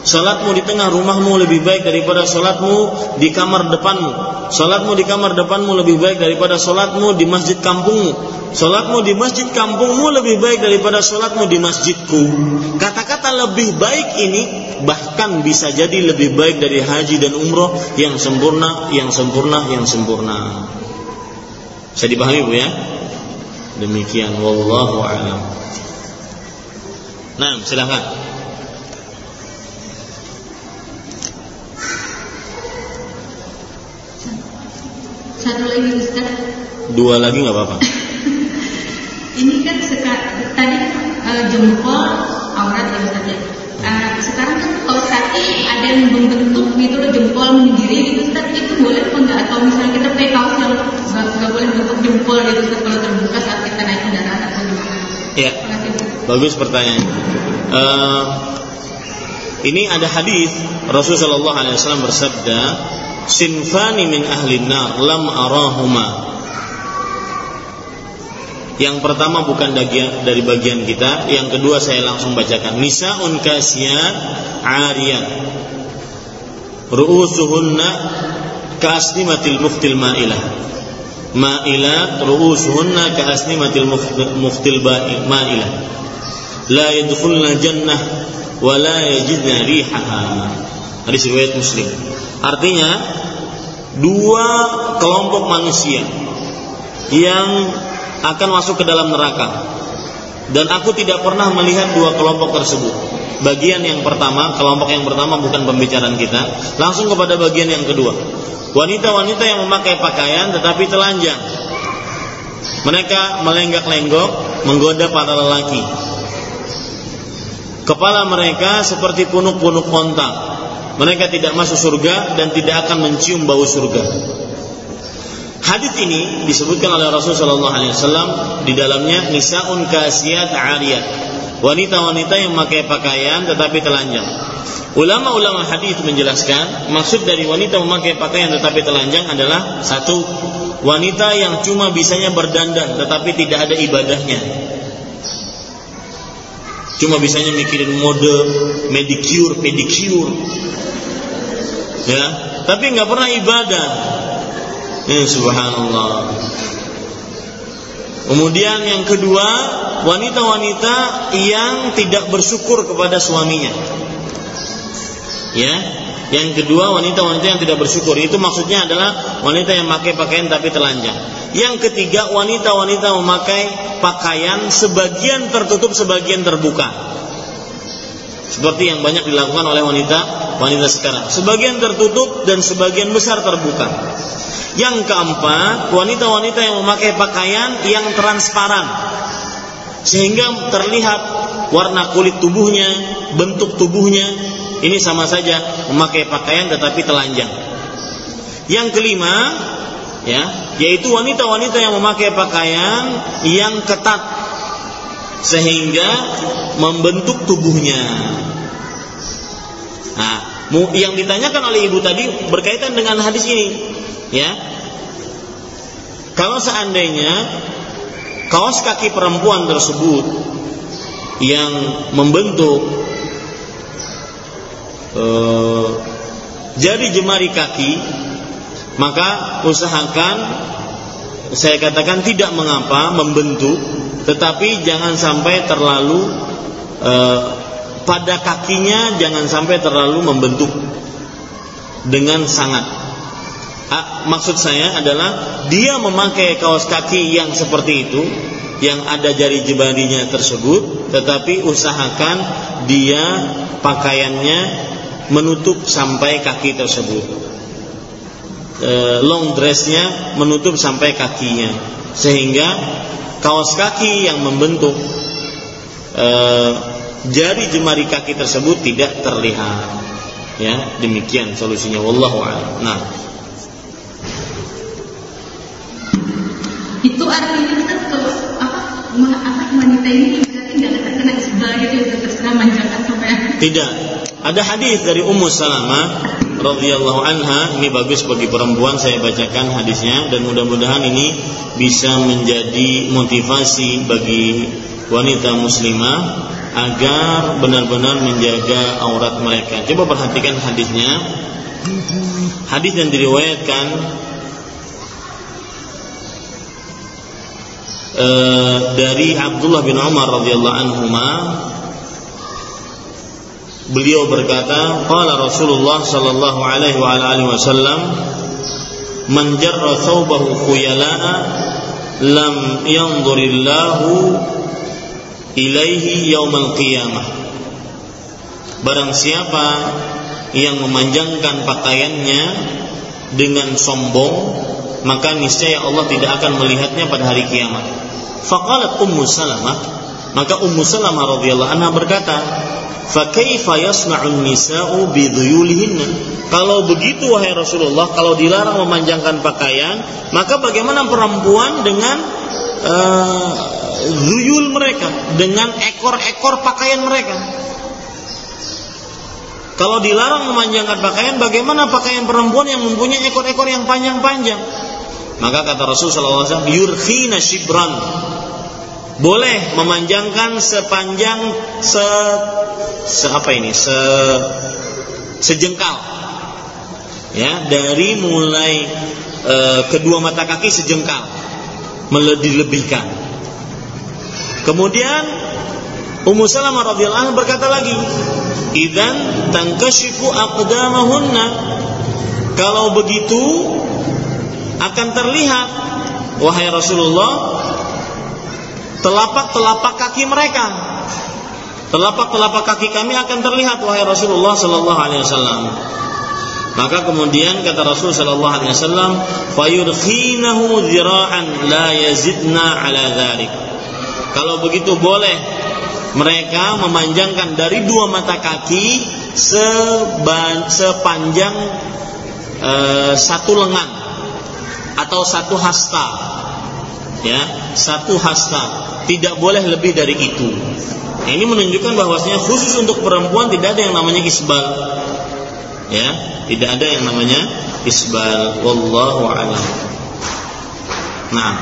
Salatmu di tengah rumahmu lebih baik daripada salatmu di kamar depanmu. Salatmu di kamar depanmu lebih baik daripada salatmu di masjid kampungmu. Salatmu di masjid kampungmu lebih baik daripada salatmu di masjidku. Kata-kata lebih baik ini bahkan bisa jadi lebih baik dari haji dan umroh yang sempurna, yang sempurna, yang sempurna. Bisa dipahami Bu ya? Demikian wallahu a'lam. Nah, silakan. Satu lagi Ustaz. Dua lagi nggak apa-apa. Ini kan sekarang tadi uh, jempol aurat ya Ustaz ya. Uh, sekarang kan kalau kaki ada yang membentuk gitu loh jempol mendiri gitu Ustaz itu boleh apa enggak atau misalnya kita pakai kaos yang nggak boleh bentuk jempol gitu Ustaz kalau terbuka saat kita naik kendaraan atau gimana? Ya. Bagus pertanyaan. Uh, ini ada hadis Rasulullah SAW bersabda sinfani min ahli nar lam arahuma yang pertama bukan bagian dari bagian kita, yang kedua saya langsung bacakan. Nisaun kasiyat ariyat. Ru'usuhunna kasnimatil muftil ma'ilah. Ma'ilat ru'usuhunna kasnimatil muftil ma'ilah. La yadkhulna jannah wa la yajidna rihaha. Hadis riwayat Muslim. Artinya dua kelompok manusia yang akan masuk ke dalam neraka. Dan aku tidak pernah melihat dua kelompok tersebut. Bagian yang pertama, kelompok yang pertama bukan pembicaraan kita, langsung kepada bagian yang kedua. Wanita-wanita yang memakai pakaian tetapi telanjang. Mereka melenggak-lenggok menggoda para lelaki. Kepala mereka seperti punuk-punuk kontak mereka tidak masuk surga dan tidak akan mencium bau surga. Hadis ini disebutkan oleh Rasulullah Wasallam di dalamnya nisaun kasiat ariyat wanita-wanita yang memakai pakaian tetapi telanjang. Ulama-ulama hadis menjelaskan maksud dari wanita memakai pakaian tetapi telanjang adalah satu wanita yang cuma bisanya berdandan tetapi tidak ada ibadahnya. Cuma bisanya mikirin mode, medicure, pedicure, ya tapi nggak pernah ibadah ya subhanallah kemudian yang kedua wanita-wanita yang tidak bersyukur kepada suaminya ya yang kedua wanita-wanita yang tidak bersyukur itu maksudnya adalah wanita yang memakai pakaian tapi telanjang. Yang ketiga wanita-wanita memakai pakaian sebagian tertutup sebagian terbuka. Seperti yang banyak dilakukan oleh wanita wanita sekarang. Sebagian tertutup dan sebagian besar terbuka. Yang keempat, wanita-wanita yang memakai pakaian yang transparan. sehingga terlihat warna kulit tubuhnya, bentuk tubuhnya, ini sama saja memakai pakaian tetapi telanjang. Yang kelima, ya, yaitu wanita-wanita yang memakai pakaian yang ketat sehingga membentuk tubuhnya. Nah, yang ditanyakan oleh ibu tadi berkaitan dengan hadis ini, ya. Kalau seandainya kaos kaki perempuan tersebut yang membentuk uh, jari jemari kaki, maka usahakan saya katakan tidak mengapa membentuk, tetapi jangan sampai terlalu uh, pada kakinya jangan sampai terlalu membentuk dengan sangat. Maksud saya adalah dia memakai kaos kaki yang seperti itu yang ada jari jemarinya tersebut tetapi usahakan dia pakaiannya menutup sampai kaki tersebut e, long dressnya menutup sampai kakinya. Sehingga kaos kaki yang membentuk e, jari jemari kaki tersebut tidak terlihat. Ya demikian solusinya. Wallahu a'lam. Nah. Itu artinya kan kalau apa apa wanita ini berarti nggak terkena isbal gitu ya terserah manjakan sampai tidak. Ada hadis dari Ummu Salamah radhiyallahu anha ini bagus bagi perempuan saya bacakan hadisnya dan mudah-mudahan ini bisa menjadi motivasi bagi wanita muslimah agar benar-benar menjaga aurat mereka. Coba perhatikan hadisnya. Hadis yang diriwayatkan e, dari Abdullah bin Umar radhiyallahu anhuma beliau berkata qala Rasulullah sallallahu alaihi wa alihi wasallam man jarra thawbahu khuyala'a lam yanzurillahu ilaihi yaumal qiyamah barang siapa yang memanjangkan pakaiannya dengan sombong maka niscaya Allah tidak akan melihatnya pada hari kiamat. Faqalat Ummu Salamah, maka Ummu Salamah radhiyallahu anha berkata, "Fa kaifa yasna'un nisa'u bi Kalau begitu wahai Rasulullah, kalau dilarang memanjangkan pakaian, maka bagaimana perempuan dengan uh, mereka, dengan ekor-ekor pakaian mereka? Kalau dilarang memanjangkan pakaian, bagaimana pakaian perempuan yang mempunyai ekor-ekor yang panjang-panjang? Maka kata Rasulullah SAW, yurkhina shibran. Boleh memanjangkan sepanjang se, se apa ini? Se sejengkal. Ya, dari mulai e, kedua mata kaki sejengkal. Melebih-lebihkan. Kemudian Ummu Salamah radhiyallahu anha berkata lagi, "Idzan tankashifu aqdamahunna." Kalau begitu akan terlihat wahai Rasulullah telapak-telapak kaki mereka. Telapak-telapak kaki kami akan terlihat wahai Rasulullah sallallahu alaihi wasallam. Maka kemudian kata Rasul sallallahu alaihi wasallam, "Fayurkhinahu dzira'an la yazidna ala dzalik." Kalau begitu boleh mereka memanjangkan dari dua mata kaki sepanjang uh, satu lengan atau satu hasta ya satu hasta. Tidak boleh lebih dari itu. Nah, ini menunjukkan bahwasanya khusus untuk perempuan tidak ada yang namanya isbal. Ya tidak ada yang namanya isbal. Wallahu a'lam. Nah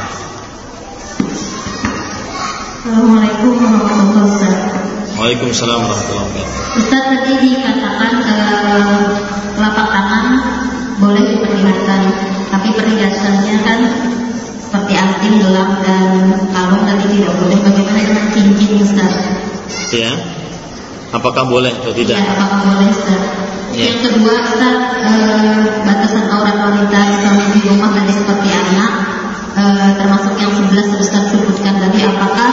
Assalamualaikum warahmatullahi wabarakatuh. Waalaikumsalam warahmatullahi wabarakatuh. Ustaz tadi dikatakan eh, telapak tangan boleh diperlihatkan tapi perhiasannya kan seperti anting, gelang dan kalung tadi tidak boleh. Bagaimana dengan cincin Ustaz? Ya. Apakah boleh atau tidak? Ya, apakah boleh Ustaz? Ya. Yang kedua Ustaz, e, batasan aurat wanita Islam di rumah tadi seperti anak, e, termasuk yang sebelas Ustaz sebutkan tadi, apakah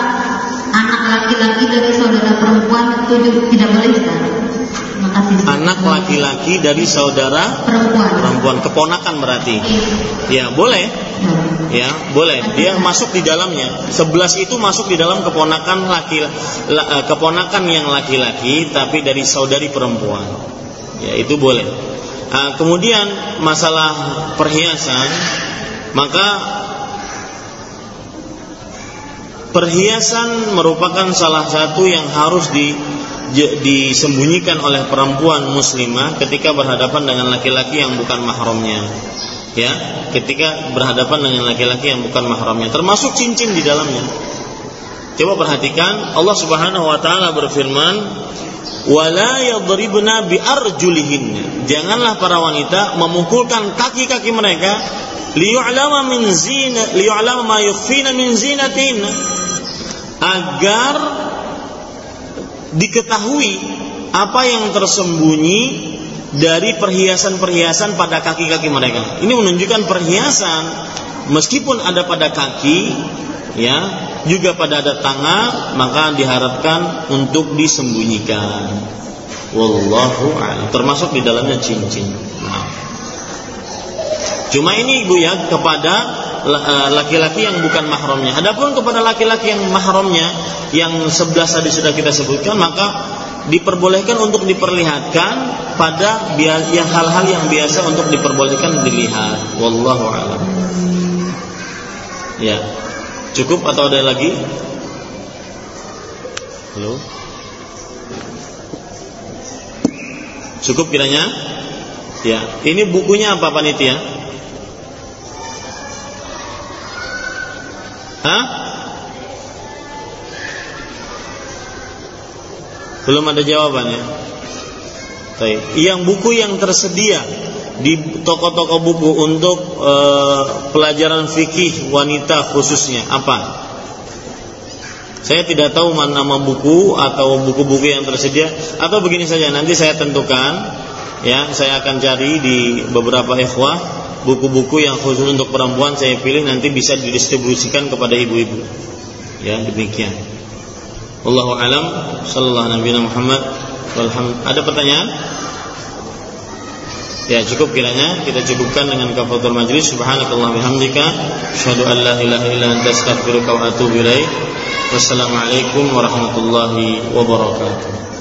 anak laki-laki dari saudara perempuan itu tidak boleh Ustaz? Anak laki-laki dari saudara perempuan. perempuan. Keponakan berarti. Ya boleh. Ya boleh. Dia masuk di dalamnya. Sebelas itu masuk di dalam keponakan laki la, keponakan yang laki-laki tapi dari saudari perempuan. Ya itu boleh. Uh, kemudian masalah perhiasan maka perhiasan merupakan salah satu yang harus di disembunyikan oleh perempuan muslimah ketika berhadapan dengan laki-laki yang bukan mahramnya. Ya ketika berhadapan dengan laki-laki yang bukan mahramnya. Termasuk cincin di dalamnya. Coba perhatikan Allah Subhanahu wa taala berfirman wala yadribna bi arjulihin janganlah para wanita memukulkan kaki-kaki mereka liyu'lama min zina liyu'lama ma yukhfina min zinatin agar diketahui apa yang tersembunyi dari perhiasan-perhiasan pada kaki-kaki mereka. Ini menunjukkan perhiasan meskipun ada pada kaki ya, juga pada ada tangan, maka diharapkan untuk disembunyikan. Wallahu a'lam. Termasuk di dalamnya cincin. Nah. Cuma ini Ibu ya kepada laki-laki yang bukan mahramnya. Adapun kepada laki-laki yang mahramnya yang sebelas tadi sudah kita sebutkan maka diperbolehkan untuk diperlihatkan pada yang hal-hal yang biasa untuk diperbolehkan dilihat. Wallahu a'lam. Ya. Cukup atau ada lagi? Halo. Cukup kiranya? Ya. Ini bukunya apa panitia? Hah? Belum ada jawabannya. Baik. Yang buku yang tersedia di toko-toko buku untuk e, pelajaran fikih wanita khususnya apa? Saya tidak tahu nama buku atau buku-buku yang tersedia atau begini saja nanti saya tentukan ya saya akan cari di beberapa ikhwah buku-buku yang khusus untuk perempuan saya pilih nanti bisa didistribusikan kepada ibu-ibu. Ya, demikian. Wallahu alam sallallahu nabi Muhammad. Ada pertanyaan? Ya cukup kiranya kita cukupkan dengan kafaratul majlis subhanakallah bihamdika asyhadu an la ilaha illa anta astaghfiruka wa atubu ilaik. Wassalamualaikum warahmatullahi wabarakatuh.